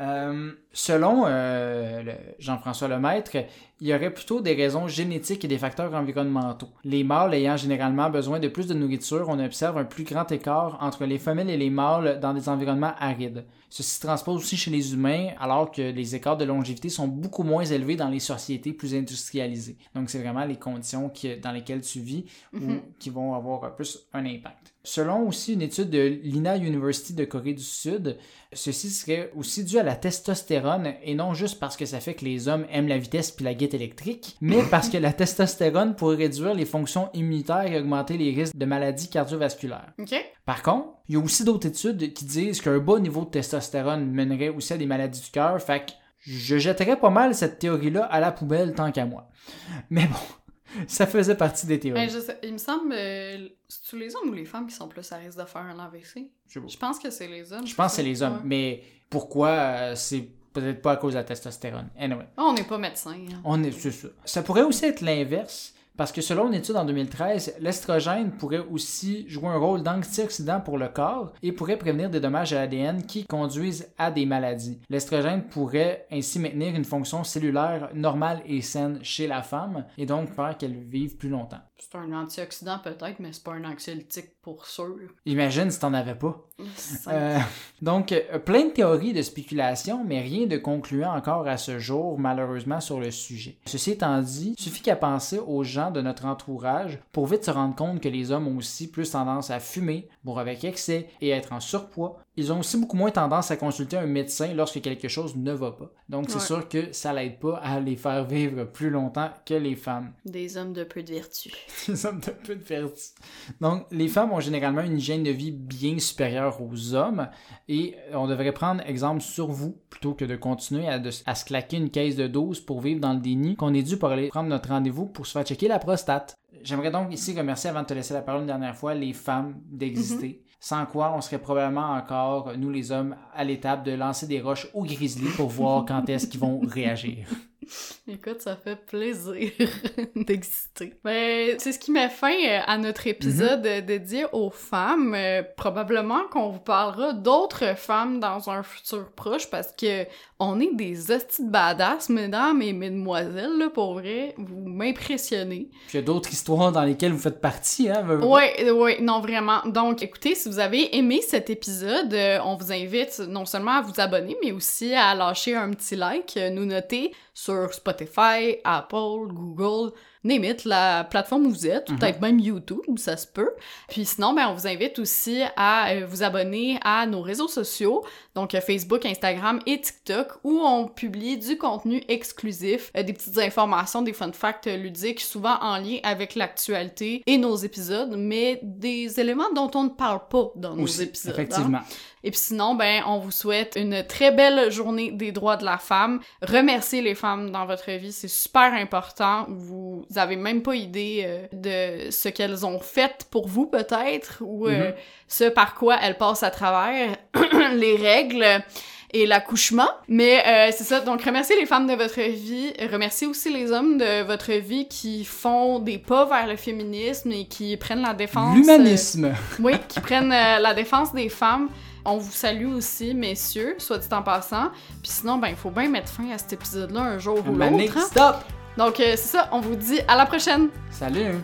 Euh, selon euh, le- Jean-François Lemaître, il y aurait plutôt des raisons génétiques et des facteurs environnementaux. Les mâles ayant généralement besoin de plus de nourriture, on observe un plus grand écart entre les femelles et les mâles dans des environnements arides. Ceci se transpose aussi chez les humains, alors que les écarts de longévité sont beaucoup moins élevés dans les sociétés plus industrialisées. Donc, c'est vraiment les conditions qui- dans lesquelles tu vis ou Mhm. qui vont avoir plus un impact. Selon aussi une étude de l'INA University de Corée du Sud, ceci serait aussi dû à la testostérone et non juste parce que ça fait que les hommes aiment la vitesse puis la guette électrique, mais parce que la testostérone pourrait réduire les fonctions immunitaires et augmenter les risques de maladies cardiovasculaires. Ok? Par contre, il y a aussi d'autres études qui disent qu'un bas niveau de testostérone mènerait aussi à des maladies du cœur, fait que je jetterais pas mal cette théorie-là à la poubelle tant qu'à moi. Mais bon, ça faisait partie des théories. Ben, je sais- il me semble, euh, c'est-tu les hommes ou les femmes qui sont plus à risque de faire un AVC? Je pense que c'est les hommes. Je pense que c'est les hommes, mais pourquoi euh, c'est peut-être pas à cause de la testostérone. Anyway, Ah, on n'est pas médecin. hein. on est c'est ça. Ça pourrait aussi être l'inverse. Parce que selon une étude en 2013, l'estrogène pourrait aussi jouer un rôle d'antioxydant pour le corps et pourrait prévenir des dommages à l'ADN qui conduisent à des maladies. L'estrogène pourrait ainsi maintenir une fonction cellulaire normale et saine chez la femme et donc faire qu'elle vive plus longtemps. C'est un antioxydant peut-être, mais c'est pas un anxiolytique pour sûr. Imagine si t'en avais pas. Euh, donc, euh, plein de théories de spéculation, mais rien de concluant encore à ce jour, malheureusement, sur le sujet. Ceci étant dit, suffit qu'à penser aux gens de notre entourage pour vite se rendre compte que les hommes ont aussi plus tendance à fumer, boire avec excès et être en surpoids. Ils ont aussi beaucoup moins tendance à consulter un médecin lorsque quelque chose ne va pas. Donc, c'est Ouais. sûr que ça l'aide pas à les faire vivre plus longtemps que les femmes. Des hommes de peu de vertu. des hommes de peu de vertu. Donc, les femmes ont généralement une hygiène de vie bien supérieure aux hommes et on devrait prendre exemple sur vous plutôt que de continuer à, de- à se claquer une caisse de 12 pour vivre dans le déni qu'on est dû pour aller prendre notre rendez-vous pour se faire checker la prostate. J'aimerais donc ici remercier avant de te laisser la parole une dernière fois les femmes d'exister. Sans quoi, on serait probablement encore, nous les hommes, à l'étape de lancer des roches au grizzly pour voir quand est-ce qu'ils vont réagir. Écoute, ça fait plaisir d'exister. Ben, c'est ce qui met fin euh, à notre épisode euh, dédié aux femmes. Euh, probablement qu'on vous parlera d'autres femmes dans un futur proche parce que on est des hosties de badass, mesdames et mesdemoiselles, là, pour vrai. Vous m'impressionnez. Puis il y a d'autres histoires dans lesquelles vous faites partie, hein? Ouais, ouais, non, vraiment. Donc, écoutez, si vous avez aimé cet épisode, on vous invite non seulement à vous abonner, mais aussi à lâcher un petit like, nous noter sur Spotify, Apple, Google, name it, la plateforme où vous êtes, ou Mhm. peut-être même YouTube, ça se peut. Puis sinon, ben, on vous invite aussi à euh, vous abonner à nos réseaux sociaux, donc euh, Facebook, Instagram et TikTok, où on publie du contenu exclusif, euh, des petites informations, des fun facts ludiques, souvent en lien avec l'actualité et nos épisodes, mais des éléments dont on ne parle pas dans nos Aussi, épisodes. hein. effectivement. Et puis sinon, ben, on vous souhaite une très belle journée des droits de la femme. Remerciez les femmes dans votre vie, c'est super important. Vous avez même pas idée euh, de ce qu'elles ont fait pour vous peut-être, ou euh, Mhm. ce par quoi elles passent à travers les règles et l'accouchement. Mais euh, c'est ça, donc remerciez les femmes de votre vie, remerciez aussi les hommes de votre vie qui font des pas vers le féminisme et qui prennent la défense... euh, L'humanisme. oui, qui prennent euh, la défense des femmes. On vous salue aussi, messieurs, soit dit en passant. Puis sinon, ben, il faut bien mettre fin à cet épisode-là un jour ou l'autre. hein. stop! Donc, euh, c'est ça, on vous dit à la prochaine! Salut!